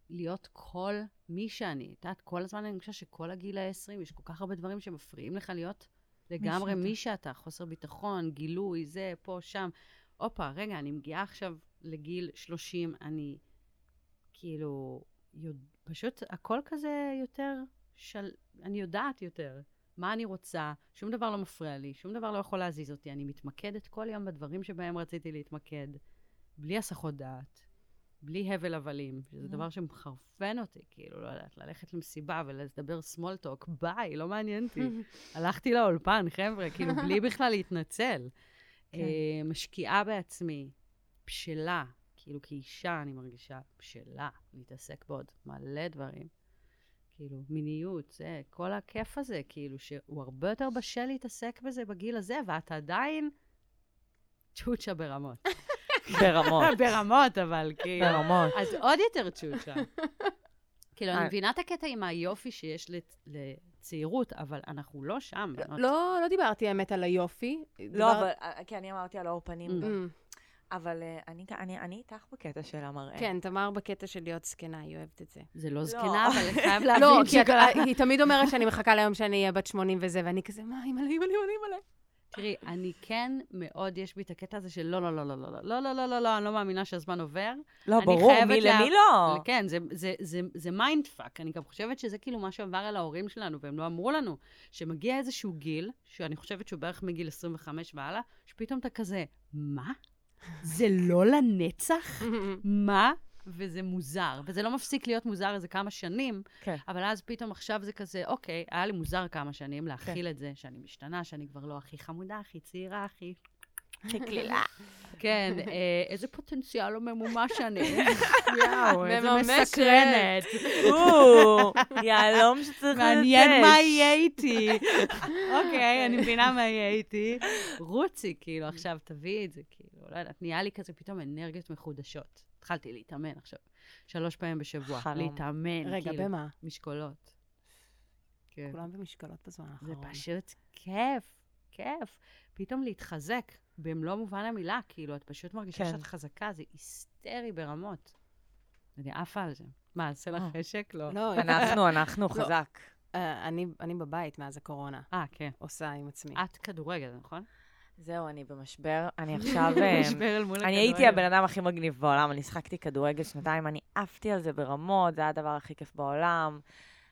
להיות כל מי שאני. את יודעת, כל הזמן אני חושבת שכל הגיל ה-20, יש כל כך הרבה דברים שמפריעים לך להיות לגמרי. מי שאתה. חוסר ביטחון, גילוי, זה, פה, שם. הופה, רגע, אני מגיעה עכשיו לגיל 30, אני כאילו, פשוט הכל כזה יותר, של, אני יודעת יותר. מה אני רוצה, שום דבר לא מפריע לי, שום דבר לא יכול להזיז אותי. אני מתמקדת כל יום בדברים שבהם רציתי להתמקד, בלי הסחות דעת, בלי הבל הבלים, שזה דבר שמחרפן אותי, כאילו, לא יודעת, ללכת למסיבה ולדבר small talk, ביי, לא מעניין אותי. הלכתי לאולפן, חבר'ה, כאילו, בלי בכלל להתנצל. כן. אה, משקיעה בעצמי, בשלה, כאילו, כאישה אני מרגישה בשלה להתעסק בעוד מלא דברים. כאילו, מיניות, זה, כל הכיף הזה, כאילו, שהוא הרבה יותר בשל להתעסק בזה בגיל הזה, ואת עדיין צ'וצ'ה ברמות. ברמות. ברמות, אבל כאילו... ברמות. אז עוד יותר צ'וצ'ה. כאילו, אני אה. מבינה את הקטע עם היופי שיש לצ- לצעירות, אבל אנחנו לא שם. לא, לא דיברתי האמת על היופי. לא, אבל, אה, כי אני אמרתי על האור פנים. Mm. Mm, אבל אה, אני- אני אני איתך בקטע של המראה. כן, תמר בקטע של להיות זקנה, היא אוהבת את זה. זה לא לא. זקנה, אבל אני חייב להבין לא, כי. היא תמיד אומרת שאני מחכה ליום שאני אהיה בת 80 וזה, ואני כזה, מה, אימא'לה, אימא'לה, אימא'לה, אימא'לה. תראי, אני כן מאוד, יש בי את הקטע הזה של לא, לא, לא, לא, לא, לא, לא, לא, לא, לא, לא, אני לא מאמינה שהזמן עובר. לא, ברור, מי למי לא? כן, זה mind fuck. אני גם חושבת שזה כאילו מה שעבר על ההורים שלנו, והם לא אמרו לנו, שמגיע איזשהו גיל, שאני חושבת שהוא בערך מגיל 25 והלאה, שפתאום אתה כזה, מה? זה לא לנצח? מה? וזה מוזר. וזה לא מפסיק להיות מוזר איזה כמה שנים, כן. אבל אז פתאום עכשיו זה כזה, אוקיי, היה לי מוזר כמה שנים להכיל כן. את זה, שאני משתנה, שאני כבר לא הכי חמודה, הכי צעירה, הכי... הכי קלילה. כן, אה, איזה פוטנציאל לא ממומש אני. יואו, איזה. מסקרנת. או, יהלום שצריך לנטש. מעניין מה יהיה איתי. אוקיי, אני מבינה מה יהיה איתי. רוצי, כאילו, עכשיו תביאי את זה, כאילו, לא יודעת, נהיה לי כזה פתאום אנרגיות מחודשות. התחלתי להתאמן עכשיו, שלוש פעמים בשבוע. חלום. להתאמן, רגע, כאילו, במה? משקולות. כן. כולם במשקלות בזמן זה האחרון. פשוט כיף, כיף. פתאום להתחזק, במלוא מובן המילה, כאילו, את פשוט מרגישה כן. שאת חזקה, זה היסטרי ברמות. אני עפה על זה. מה, עושה לך אה. חשק? לא. לא, אנחנו, אנחנו, חזק. אה, אני- אני בבית מאז הקורונה, אה, כן. עושה עם עצמי. את כדורגל, נכון? זהו, אני במשבר. אני עכשיו... אה, משבר אל מול אני הייתי הבן אדם הכי מגניב בעולם, אני שחקתי כדורגל שנתיים, אני עפתי על זה ברמות, זה היה הדבר הכי כיף בעולם.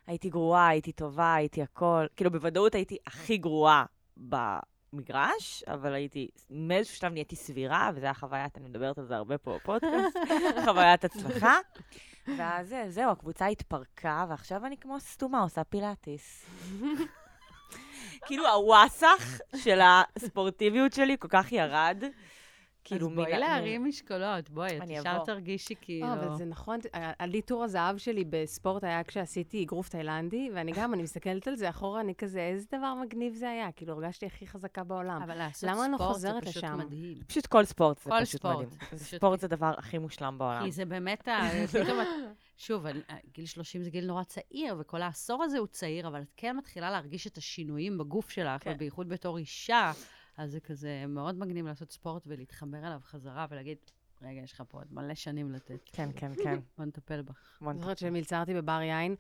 הייתי גרועה, הייתי טובה, הייתי הכל. כאילו, בוודאות הייתי הכי גרועה במגרש, אבל הייתי, מאיזשהו שלב נהייתי סבירה, וזו הייתה חוויית, אני מדברת על זה הרבה פה בפודקאסט, חוויית הצלחה. ואז זה- זהו, הקבוצה התפרקה, ועכשיו אני כמו סתומה, עושה פילאטיס. כאילו, הוואסך של הספורטיביות שלי כל כך ירד. כאילו, אז בואי להרים משקולות, בואי, את אני ישר. תרגישי כאילו... אה, אבל זה נכון, ה- עלי טור הזהב שלי בספורט היה כשעשיתי אגרוף תאילנדי, ואני גם, אני מסתכלת על זה אחורה, אני כזה, איזה דבר מגניב זה היה, כאילו, הרגשתי הכי חזקה בעולם. אבל לעשות למה אני לא ספורט חוזרת זה פשוט לשם? מדהים. פשוט כל ספורט זה כל פשוט ספורט. מדהים. פשוט- ספורט זה הדבר הכי מושלם בעולם. כי זה באמת, ה-. שוב, אני- גיל 30 זה גיל נורא צעיר, וכל העשור הזה הוא צעיר, אבל את כן מתחילה להרגיש את השינויים בגוף שלך, כן. ובייחוד בתור אישה, אז זה כזה מאוד מגניב לעשות ספורט ולהתחבר אליו חזרה ולהגיד, רגע, יש לך פה עוד מלא שנים לתת. כן, כן, כן. בוא נטפל בך. בוא אני זוכרת שמלצרתי בבר יין,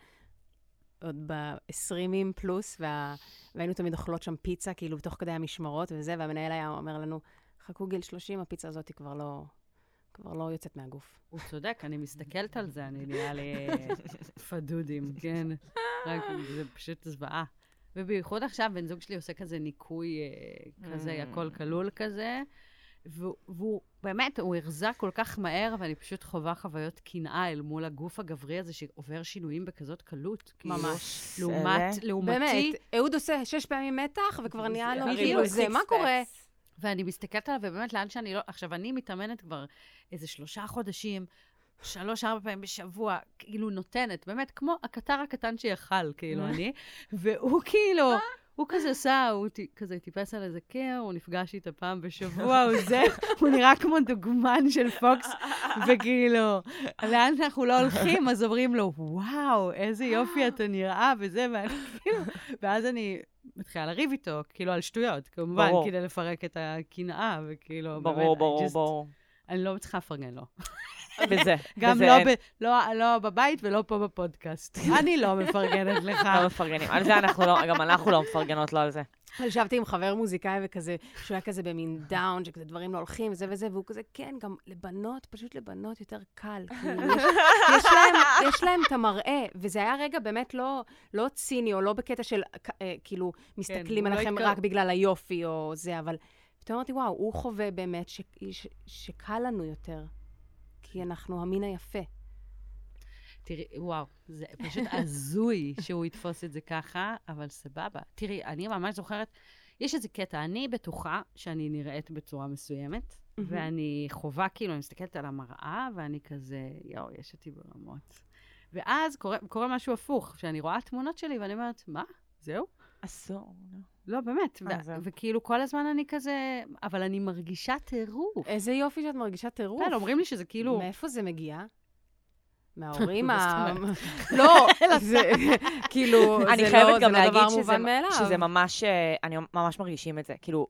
עוד ב-20 פלוס, וה... והיינו תמיד אוכלות שם פיצה, כאילו, תוך כדי המשמרות וזה, והמנהל היה אומר לנו, חכו גיל 30, הפיצה הזאת היא כבר לא, כבר לא יוצאת מהגוף. הוא צודק, אני מסתכלת על זה, אני נראה לי אה, פדודים, כן. רק, זה פשוט זוועה. ובייחוד עכשיו, בן זוג שלי עושה כזה ניקוי אה, כזה, Mm. הכל כלול כזה, והוא, והוא באמת, הוא החזק כל כך מהר, ואני פשוט חווה חוויות קנאה אל מול הגוף הגברי הזה, שעובר שינויים בכזאת קלות. כאילו, ממש. לעומת. לעומתי, באמת, אהוד עושה שש פעמים מתח, וכבר נהיה לו. כאילו זה, מה קורה? ואני מסתכלת עליו, ובאמת, לאן שאני לא... עכשיו, אני מתאמנת כבר איזה שלושה חודשים, שלוש-ארבע פעמים בשבוע, כאילו נותנת, באמת, כמו הקטר הקטן שיכל, כאילו, אני. והוא כאילו, הוא כזה עשה, הוא ט- כזה טיפס על איזה קר, הוא נפגש איתה פעם בשבוע, הוא זה, הוא נראה כמו דוגמן של פוקס, וכאילו, לאן שאנחנו לא הולכים, אז אומרים לו, וואו, איזה יופי אתה נראה, וזה, ואני כאילו, ואז אני מתחילה לריב איתו, כאילו, על שטויות, כמובן, ברור. כדי לפרק את הקנאה, וכאילו, ברור, באמת, ברור, just- ברור. אני לא מצליחה לפרגן לו. בזה. גם בזה לא, אין- ב, לא, לא בבית ולא פה בפודקאסט. אני לא מפרגנת לך. לא מפרגנים. על זה אנחנו לא, גם אנחנו לא מפרגנות לו על זה. ישבתי עם חבר מוזיקאי וכזה, שהוא היה כזה במין דאון, שכזה דברים לא הולכים וזה וזה, והוא כזה, כן, גם לבנות, פשוט לבנות יותר קל. כאילו, יש, יש, להם, יש להם את המראה, וזה היה רגע באמת לא, לא ציני, או לא בקטע של, אה, כאילו, מסתכלים הוא לא עליכם התקר- רק בגלל היופי או זה, אבל פתאום אמרתי, וואו, הוא חווה באמת ש, ש, שקל לנו יותר, כי אנחנו המין היפה. תראי, וואו, זה פשוט הזוי שהוא יתפוס את זה ככה, אבל סבבה. תראי, אני ממש זוכרת, יש איזה קטע, אני בטוחה שאני נראית בצורה מסוימת, ואני חווה, כאילו, אני מסתכלת על המראה, ואני כזה, יואו, יש אותי ברמות. ואז קורה, קורה משהו הפוך, שאני רואה תמונות שלי, ואני אומרת, מה? זהו? אסור. לא, באמת. ו-. וכאילו, כל הזמן אני כזה, אבל אני מרגישה טירוף. איזה יופי שאת מרגישה טירוף. כן, אומרים לי שזה כאילו... מאיפה זה מגיע? מההורים ה... לא, זה כאילו, אני זה חייבת לא- גם זה לא להגיד דבר שזה- מובן מאליו. שזה ממש, אה, אני ממש מרגישים את זה. כאילו,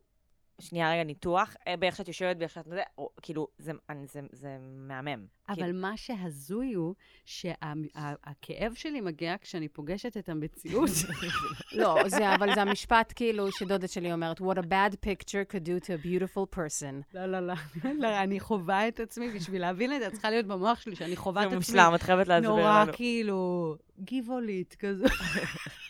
שנייה רגע ניתוח, אה, באיך שאת יושבת, באיך שאת... זה, או, כאילו, זה- אני- זה- זה מהמם. כאילו, אבל מה שהזוי הוא שהכאב שלי מגיע כשאני פוגשת את המציאות. לא, זה, אבל זה המשפט כאילו שדודת שלי אומרת, What a bad picture could do to a beautiful person. לא, לא, לא. לא, אני חווה את עצמי בשביל להבין את זה, את צריכה להיות במוח שלי, שאני חווה את זה עצמי מושלם, את חייבת להסביר נורא לנו. כאילו גבעולית כזו.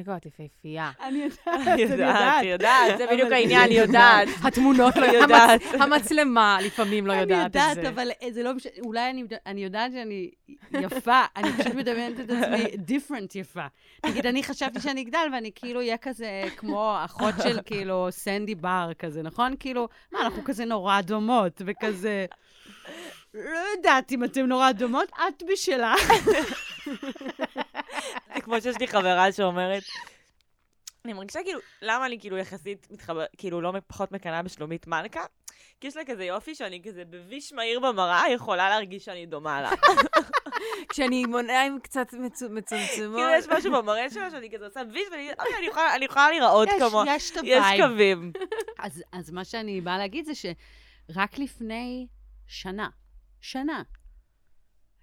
אגו, את יפהפייה. אני יודעת, אני אני יודעת, יודעת, זה בדיוק העניין, היא יודעת. התמונות לא יודעת. יודעת. המצלמה לפעמים לא יודעת אני את יודעת, זה. אבל זה לא משנה, אולי אני, אני יודעת שאני יפה, אני פשוט מדמיינת את עצמי דיפרנט יפה. נגיד, אני חשבתי שאני אגדל ואני כאילו אהיה כזה כמו אחות של כאילו סנדי בר כזה, נכון? כאילו, מה, אנחנו כזה נורא דומות, וכזה... לא יודעת אם אתן נורא דומות, את בשלה. כמו שיש לי חברה שאומרת, אני מרגישה כאילו, למה אני כאילו יחסית מתחבר, כאילו לא פחות מקנאה בשלומית מלכה? כי יש לה כזה יופי שאני כזה בביש מהיר במראה יכולה להרגיש שאני דומה לה. כשאני עם עיניים קצת מצו- מצומצמות. כאילו יש משהו במראה שלה שאני כזה עושה ביש ואני אוקיי, אני יכולה- להיראות יש, כמו... יש יש ה vibe. קווים. אז, מה שאני באה להגיד זה שרק לפני שנה, שנה,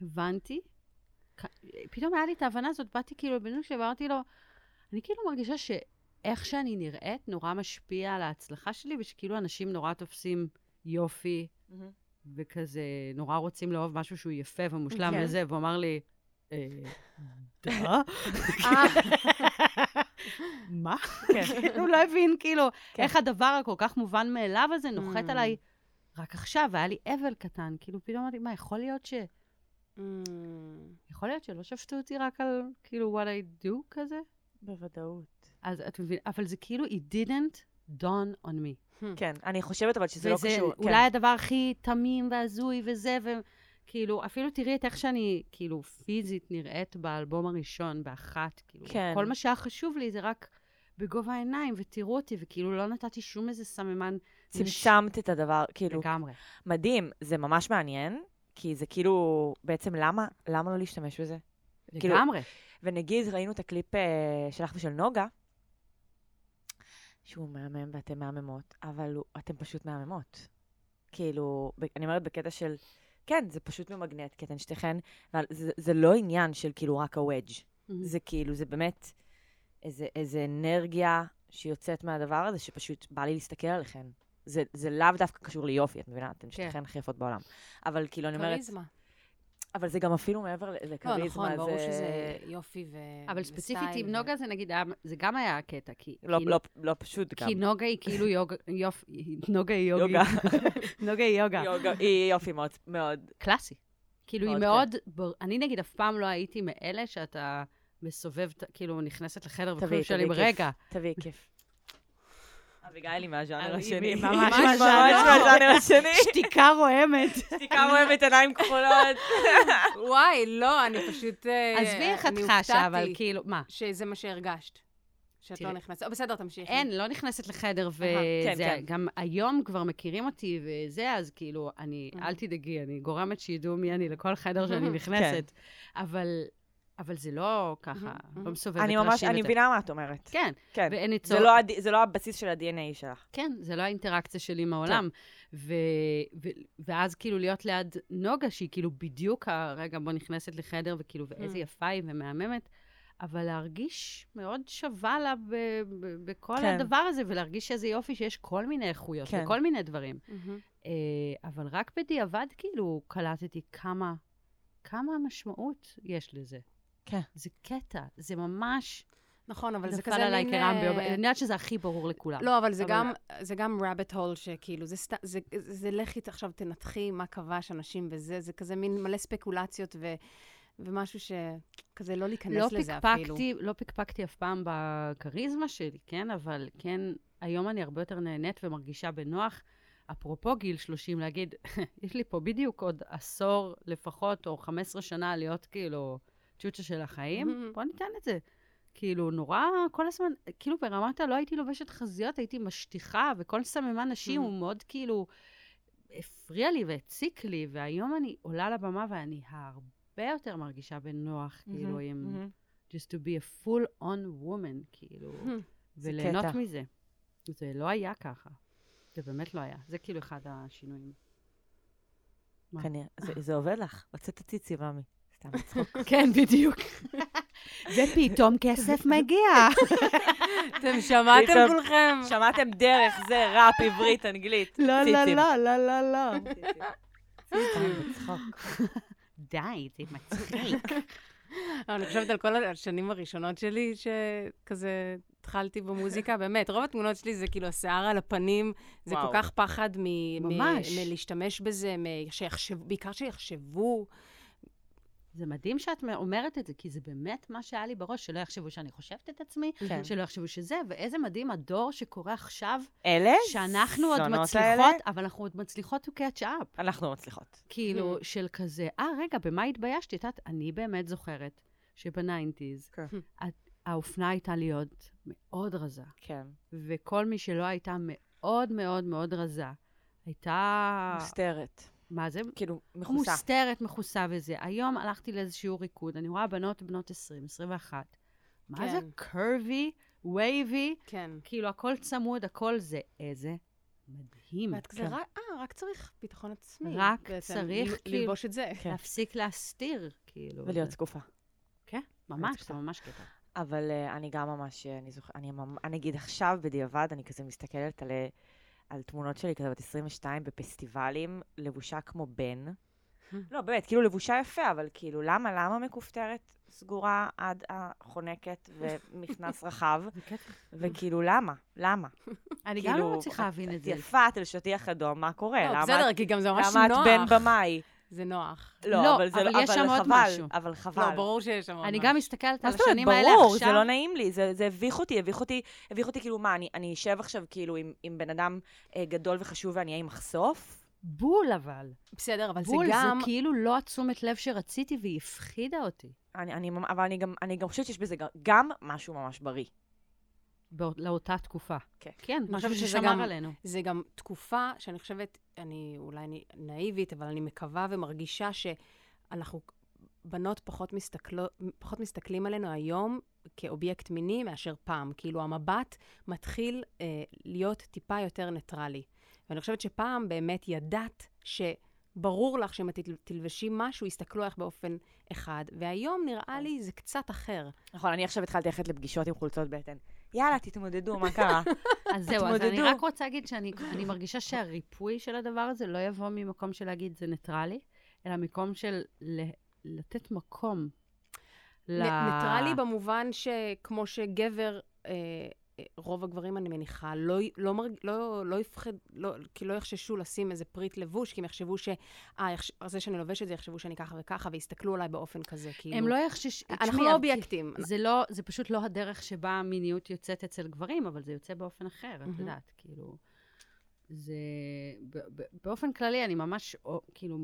הבנתי, פתאום היה לי את ההבנה הזאת, באתי כאילו לבן שאמרתי לו, אני כאילו מרגישה שאיך שאני נראית נורא משפיע על ההצלחה שלי, ושכאילו אנשים נורא תופסים יופי, וכזה נורא רוצים לאהוב משהו שהוא יפה ומושלם כן. וזה, והוא אמר לי, אה? אה, מה? כן. הוא לא הבין, כאילו, כן. איך הדבר הכל כך מובן מאליו הזה נוחת. עליי רק עכשיו, והיה לי אבל קטן. כאילו, פתאום אמרתי, מה, יכול להיות ש... mm, יכול להיות שלא שפטו אותי רק על, כאילו, what I do כזה? בוודאות. אז את מבינה, אבל זה כאילו, it didn't dawn on me. כן, אני חושבת אבל שזה לא וזה קשור. אולי כן. הדבר הכי תמים והזוי וזה, וכאילו, אפילו תראי את איך שאני, כאילו, פיזית נראית באלבום הראשון, באחת, כאילו, כן. כל מה שהיה חשוב לי זה רק בגובה העיניים, ותראו אותי, וכאילו, לא נתתי שום איזה סממן. צמצמת את הדבר, כאילו, לגמרי. מדהים, זה ממש מעניין, כי זה כאילו, בעצם למה, למה לא להשתמש בזה? כאילו- לגמרי. ונגיד, ראינו את הקליפ אה, שלך ושל נוגה, שהוא מהמם ואתם מהממות, אבל הוא- אתם פשוט מהממות. כאילו, אני אומרת בקטע של, כן, זה פשוט ממגנט, כי אתן שתיכן, אבל זה, זה לא עניין של כאילו רק הוודג'. זה כאילו, זה באמת איזה, איזה אנרגיה שיוצאת מהדבר הזה, שפשוט בא לי להסתכל עליכן. זה, זה לאו דווקא קשור ליופי, את מבינה? אתן שתיכן הכי יפות בעולם. אבל כאילו, אני אומרת, כריזמה. אבל זה גם אפילו מעבר ל- לא, נכון, ברור זה... שזה יופי ו... אבל ספציפית עם ו- נוגה זה נגיד, היה- זה גם היה הקטע, כי... לא, כי- לא, לא פשוט גם. כי נוגה היא כאילו יוגה, יופ, נוגה היא. יוגה. נוגה היא יוגה. היא יופי מאוד, מאוד. קלאסי. כאילו, היא מאוד אני נגיד אף פעם לא הייתי מאלה שאתה מסובב, כאילו, נכנסת לחדר וכאילו שואלים. רגע, תביאי כיף. אביגיל היא מהז'אנר היא השני. ממש ממש מהז'אנר. מהז'אנר השני. שתיקה רועמת. שתיקה רועמת עיניים כחולות. וואי, לא, אני פשוט... אה, עזבי איך את חשה, אבל כאילו, מה? שזה מה שהרגשת. שאת לא. נכנסת. או, בסדר, תמשיכי. אין, לא נכנסת לחדר, כן, וזה, כן. גם היום כבר מכירים אותי וזה, אז כאילו, אני. אל תדאגי, אני גורמת שידעו מי אני לכל חדר שאני נכנסת. אבל, אבל זה לא ככה, לא. מסובבת אני ממש, ראשים אני. מבינה מה את אומרת. כן, כן. ואין לי זה צורך. לא הד- זה לא הבסיס של ה-DNA שלך. כן, זה לא האינטראקציה שלי עם העולם. ו, ו, ואז כאילו להיות ליד נוגה, שהיא כאילו בדיוק הרגע בו נכנסת לחדר, וכאילו, ואיזה Mm. יפה היא ומהממת, אבל להרגיש מאוד שווה לה ב, ב, בכל כן. הדבר הזה, ולהרגיש איזה יופי שיש כל מיני איכויות כן. וכל מיני דברים. אה, אבל רק בדיעבד, כאילו, קלטתי כמה, כמה משמעות יש לזה. כן. זה קטע, זה ממש נכון, אבל זה נפל כזה עליי מין... כרעם אה, ביום. אני יודעת שזה הכי ברור לכולם. לא, אבל זה גם, זה גם rabbit hole שכאילו, זה, סת, זה, לכי עכשיו תנתחי מה כבש אנשים וזה, זה כזה מין מלא ספקולציות ו, ומשהו שכזה לא להיכנס לא לזה אפילו. לא פקפקתי אף פעם בכריזמה שלי, כן? אבל כן, היום אני הרבה יותר נהנית ומרגישה בנוח. אפרופו גיל 30, להגיד, יש לי פה בדיוק עוד עשור לפחות, או 15 שנה להיות כאילו צ'וצ'ה של החיים, בוא ניתן את זה. כאילו, נורא כל הזמן, כאילו ברמת הלא הייתי לובשת חזיות, הייתי משטיחה, וכל סממן נשי הוא מאוד כאילו הפריע לי והציק לי, והיום אני עולה לבמה ואני הרבה יותר מרגישה בנוח, כאילו, עם just to be a full on woman, כאילו, וליהנות. מזה. זה לא היה ככה. זה באמת לא היה. זה כאילו אחד השינויים. כנראה, זה- זה עובד לך. הוצאת הציצי, מאמי. סתם לצחוק. כן, בדיוק. ופתאום כסף מגיע. אתם שמעתם כולכם? שמעתם דרך זה, ראפ, עברית, אנגלית. לא, לא. לא, לא, לא, לא. סתם בצחוק. די, זה מצחיק. אבל אני חושבת על כל השנים הראשונות שלי, שכזה התחלתי במוזיקה, באמת, רוב התמונות שלי זה כאילו השיער על הפנים, זה וואו. כל כך פחד מ- מ- ממש. מלהשתמש בזה, מ- שיחשבו, בעיקר שיחשבו. זה מדהים שאת אומרת את זה, כי זה באמת מה שהיה לי בראש, שלא יחשבו שאני חושבת את עצמי, כן. שלא יחשבו שזה, ואיזה מדהים הדור שקורה עכשיו, אלה שאנחנו עוד מצליחות, האלה? אבל אנחנו עוד מצליחות to catch up. אנחנו מצליחות. כאילו, של כזה, אה, רגע, במה התביישתי? את יודעת, אני באמת זוכרת שבניינטיז, כן. האופנה הייתה להיות מאוד רזה, כן. וכל מי שלא הייתה מאוד מאוד מאוד רזה, הייתה... מוסתרת. מה זה? כאילו, מכוסה. מוסתרת, מכוסה וזה. היום הלכתי לאיזה שיעור ריקוד, אני רואה בנות בנות 20, 21. מה כן. זה קרבי, וייבי, כן. כאילו הכל צמוד, הכל זה. איזה מדהים. ואת כזה, כן. רק- אה, רק צריך ביטחון עצמי. רק בעצם, צריך, ל- כאילו- ללבוש את זה. כן. להפסיק להסתיר, כאילו. ולהיות זה- זקופה. כן, ממש. זה ממש קטע. אבל uh, אני גם ממש, אה, אני זוכרת, אני, אני אגיד עכשיו, בדיעבד, אני כזה מסתכלת על, אה, על תמונות שלי כזה בת 22 בפסטיבלים, לבושה כמו בן. לא, באמת, כאילו לבושה יפה, אבל כאילו, למה, למה מכופתרת סגורה עד החונקת ומכנס רחב? וכאילו, למה? למה? אני גם כאילו, לא מצליחה להבין את את זה. יפה, את על שטיח אדום, מה קורה? לא, בסדר, את- כי גם זה ממש למה את נוח. בן במאי? זה נוח. לא, לא, אבל זה אבל יש שם עוד חבל, משהו. אבל חבל. לא, ברור שיש שם אני ממש. גם מסתכלת מה על זאת אומרת? השנים האלה ברור, עכשיו. זה לא נעים לי, זה, זה הביך אותי, הביך אותי, הביך אותי כאילו, מה, אני, אני אשב עכשיו כאילו עם, עם בן אדם אה, גדול וחשוב ואני אהיה עם מחשוף? בול אבל. בסדר, אבל זה בול, גם... זה כאילו לא התשומת לב שרציתי והיא הפחידה אותי. אני, אני, אבל אני גם, אני גם חושבת שיש בזה גם, גם משהו ממש בריא. באות- לאותה תקופה. כן. כן, אני משהו חושבת שזה ששמר גם- עלינו. זה גם תקופה שאני חושבת, אני אולי אני נאיבית, אבל אני מקווה ומרגישה שאנחנו, בנות פחות, מסתכלו, פחות מסתכלים עלינו היום כאובייקט מיני מאשר פעם. כאילו, המבט מתחיל אה, להיות טיפה יותר ניטרלי. ואני חושבת שפעם באמת ידעת שברור לך שאם את תל- תלבשי משהו, יסתכלו עליך באופן אחד, והיום נראה לי זה קצת אחר. נכון, אני עכשיו התחלתי ללכת לפגישות עם חולצות בטן. יאללה, תתמודדו, מה קרה? אז זהו, אז אני. רק רוצה להגיד שאני אני מרגישה שהריפוי של הדבר הזה לא יבוא ממקום של להגיד זה ניטרלי, אלא מקום של ל- לתת מקום. ל- ניטרלי במובן שכמו שגבר, אה, רוב הגברים, אני מניחה, לא, לא, מרג, לא, לא יפחד, לא, כי לא יחששו לשים איזה פריט לבוש, כי הם יחשבו ש... אה, יחש... זה שאני לובשת זה, יחשבו שאני ככה וככה, ויסתכלו עליי באופן כזה, כאילו... הם לא יחשש... אנחנו לא אובייקטים. זה לא, זה פשוט לא הדרך שבה המיניות יוצאת אצל גברים, אבל זה יוצא באופן אחר, את. יודעת, כאילו... זה... באופן כללי, אני ממש, כאילו,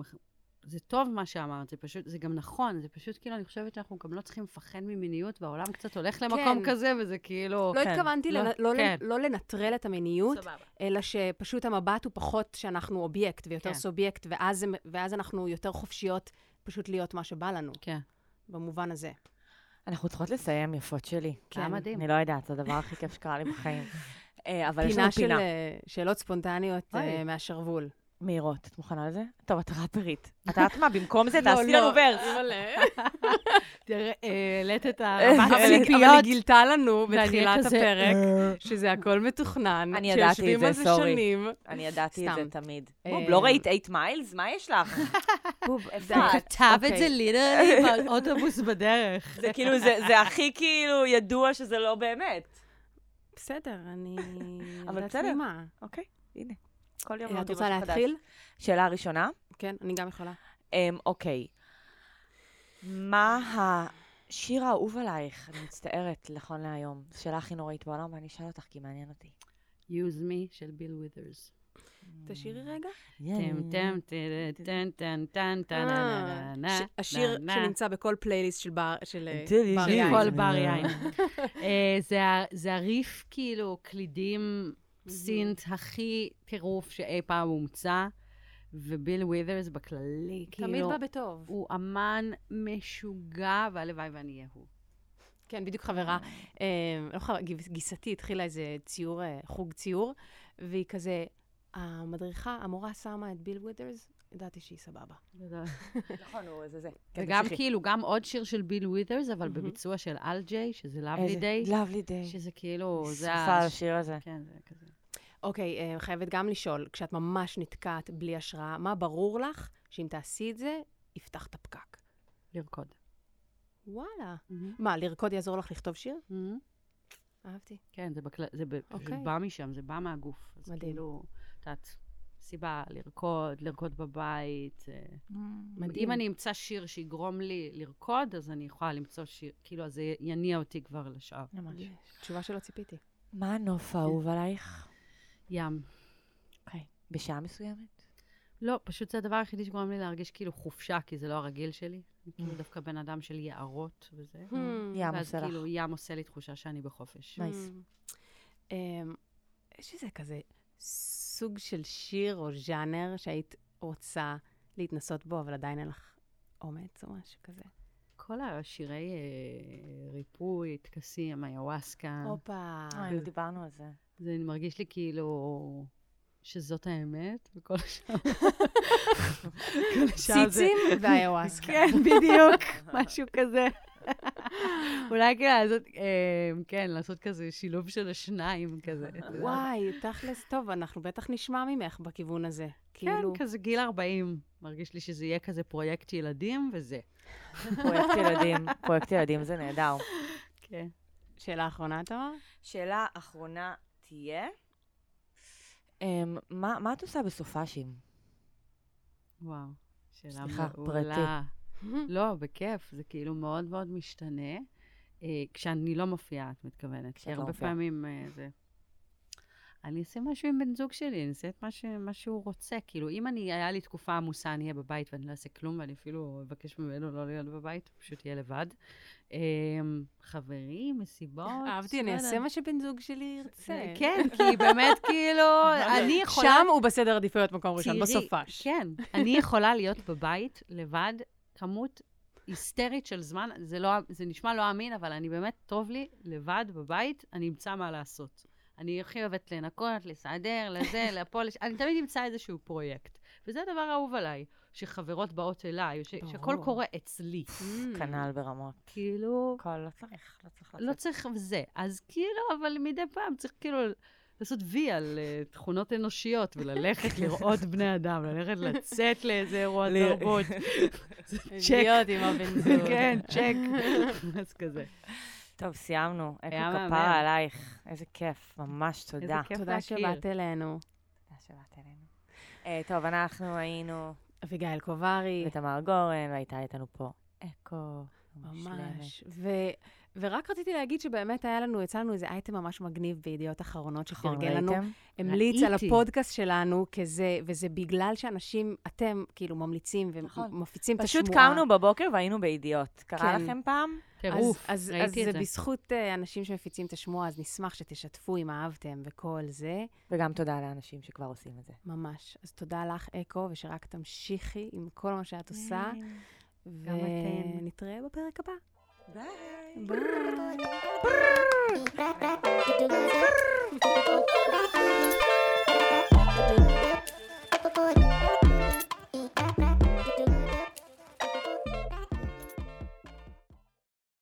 זה טוב מה שאמרת, זה פשוט, זה גם נכון, זה פשוט, כאילו, אני חושבת שאנחנו גם לא צריכים לפחד ממיניות, והעולם קצת הולך למקום כן. כזה, וזה כאילו... לא כן. התכוונתי לא, לא, לא, כן. לא לנטרל את המיניות, סבבה. אלא שפשוט המבט הוא פחות שאנחנו אובייקט ויותר כן. סובייקט, ואז, ואז אנחנו יותר חופשיות פשוט להיות מה שבא לנו, כן. במובן הזה. אנחנו צריכות לסיים, יפות שלי. כן. היה מדהים. אני לא יודעת, זה הדבר הכי כיף שקרה לי בחיים. אה, אבל יש פינה לנו של פינה. אה, שאלות ספונטניות אוי. אה, מהשרוול. מהירות, את מוכנה לזה? טוב, את ראפרית. את יודעת מה, במקום זה לא, תעשי לא. לנו ורס. תראה, אה, העלית את הרמת היא- אבל היא הציפיות. גילתה לנו בתחילת הפרק שזה הכל מתוכנן, אני ידעתי את שיושבים זה, על זה סורי. שנים. אני ידעתי את זה. תמיד. אה, בוב, לא ראית 8 מיילס? מה יש לך? בוב, איפה הוא את? כתב את אוקיי. זה ליטרלי באוטובוס בדרך. זה כאילו, זה זה הכי כאילו ידוע שזה לא באמת. בסדר, אני... אבל בסדר. אוקיי, הנה. כל יום אה, את לומדים רוצה משהו חדש. להתחיל? שאלה ראשונה. כן, אני גם יכולה. אמ, אוקיי. מה השיר האהוב עלייך? אני מצטערת, נכון להיום. זו שאלה הכי נוראית בעולם, ואני אשאל אותך כי מעניין אותי. Use me של ביל ווית'רס. תשאירי רגע. טם טם נה נה ש- השיר. שנמצא בכל פלייליסט של בר אה. יין. כל בר יין. אה, זה הריף, כאילו, קלידים, סינט הכי טירוף שאי פעם הומצא, וביל ווית'רס בכללי, תמיד כאילו, בא בטוב. הוא אמן משוגע, והלוואי ואני אהיה הוא. כן, בדיוק חברה, אה, לא חברה, גיס- גיסתי התחילה איזה ציור, אה, חוג ציור, והיא כזה, המדריכה, המורה שמה את ביל ווית'רס, ידעתי שהיא סבבה. נכון, הוא זה זה. וגם. כאילו, גם עוד שיר של ביל ווית'רס, אבל. בביצוע של אל ג'יי, שזה Lovely איזה- Day, Lovely Day. שזה כאילו, זה ה... על השיר הזה. כן, זה כזה. אוקיי, אה, חייבת גם לשאול, כשאת ממש נתקעת בלי השראה, מה ברור לך שאם תעשי את זה, יפתח את הפקק? לרקוד. וואלה. מה, לרקוד יעזור לך לכתוב שיר? מהמם. אהבתי. כן, זה, בכל... זה ב... פשוט אוקיי. בא משם, זה בא מהגוף. אז מדהים. כאילו, את יודעת, סיבה לרקוד, לרקוד בבית. אה, מדהים. אם אני אמצא שיר שיגרום לי לרקוד, אז אני יכולה למצוא שיר, כאילו, אז זה יניע אותי כבר לשאר. ממש. תשובה שלא ציפיתי. מה הנוף האהוב עלייך? ים. אוקיי. בשעה מסוימת? לא, פשוט זה הדבר היחידי שגורם לי להרגיש כאילו חופשה, כי זה לא הרגיל שלי. אני כאילו Mm. דווקא בן אדם של יערות וזה. Hmm. ים ואז עושה לך. כאילו ים עושה לי תחושה שאני בחופש. נייס. אמ, יש איזה כזה סוג של שיר או ז'אנר שהיית רוצה להתנסות בו, אבל עדיין אין לך אומץ או משהו כזה. כל השירי אה, ריפוי, טקסים, איוואסקה, הופה. אוי, דיברנו על זה. זה מרגיש לי כאילו שזאת האמת, וכל השאר... ציצים ואיוואסקה. כן, בדיוק, משהו כזה. אולי כאילו לעשות, אה, כן, לעשות כזה שילוב של השניים כזה. וואי, תכלס, טוב, אנחנו בטח נשמע ממך בכיוון הזה. כן, כאילו, כזה גיל 40. מרגיש לי שזה יהיה כזה פרויקט ילדים, וזה. פרויקט ילדים, פרויקט ילדים זה נהדר. כן. שאלה אחרונה, תמר? שאלה אחרונה תהיה, אמ, מה מה את עושה בסופאשים? וואו, שאלה סליחה, מעולה. לא, בכיף, זה כאילו מאוד מאוד משתנה. אה, כשאני לא מופיעה, את מתכוונת. כי כשאת לא הרבה מופיעה. פעמים אה, זה... אני אעשה משהו עם בן זוג שלי, אני אעשה את מה, ש... מה שהוא רוצה. כאילו, אם אני, היה לי תקופה עמוסה, אני אהיה בבית ואני לא אעשה כלום, ואני אפילו אבקש ממנו לא להיות בבית, פשוט יהיה לבד. אה, חברים, מסיבות. אהבתי, אני אעשה. מה שבן זוג שלי ירצה. כן, כי באמת, כאילו, אני יכולה... שם הוא בסדר עדיפויות מקום ראשון, בסופש. כן, אני יכולה להיות בבית לבד, כמות היסטרית של זמן, זה, לא, זה נשמע לא אמין, אבל אני באמת, טוב לי לבד בבית, אני אמצא מה לעשות. אני הכי אוהבת לנקות, לסדר, לזה, לפולש, אני תמיד אמצא איזשהו פרויקט. וזה הדבר האהוב עליי, שחברות באות אליי, ש-. שהכל קורה אצלי. כנ"ל ברמות. כאילו, הכל לא צריך, לא צריך לצאת. לא צריך זה. אז כאילו, אבל מדי פעם צריך כאילו לעשות וי על אה, תכונות אנושיות, וללכת לראות בני אדם, ללכת לצאת לאיזה אירוע תרבות. צ'ק. להיות עם הבן זוג. כן, צ'ק. אז כזה. טוב, סיימנו. אקו. כפרה עלייך. איזה כיף, ממש תודה. כיף תודה להכיר. שבאת אלינו. תודה שבאת אלינו. אה, טוב, אנחנו היינו אביגיל קוברי. ותמר גורן, והייתה איתנו פה אקו. ממש. ו... ורק רציתי להגיד שבאמת היה לנו, יצא לנו איזה אייטם ממש מגניב בידיעות אחרונות, נכון, שפרגן לנו? המליץ על. הפודקאסט שלנו כזה, וזה בגלל שאנשים, אתם כאילו ממליצים נכון. ומפיצים את פשוט השמועה. קמנו בבוקר והיינו בידיעות. קרה כן. לכם פעם? טירוף, אז, אז, ראיתי אז את זה זה. בזכות uh, אנשים שמפיצים את השמועה, אז נשמח שתשתפו אם אהבתם וכל זה, וגם תודה לאנשים שכבר עושים את זה. ממש. אז תודה לך, אקו, ושרק תמשיכי עם כל מה שאת עושה, גם אתן. ונתראה בפרק הבא. Bye.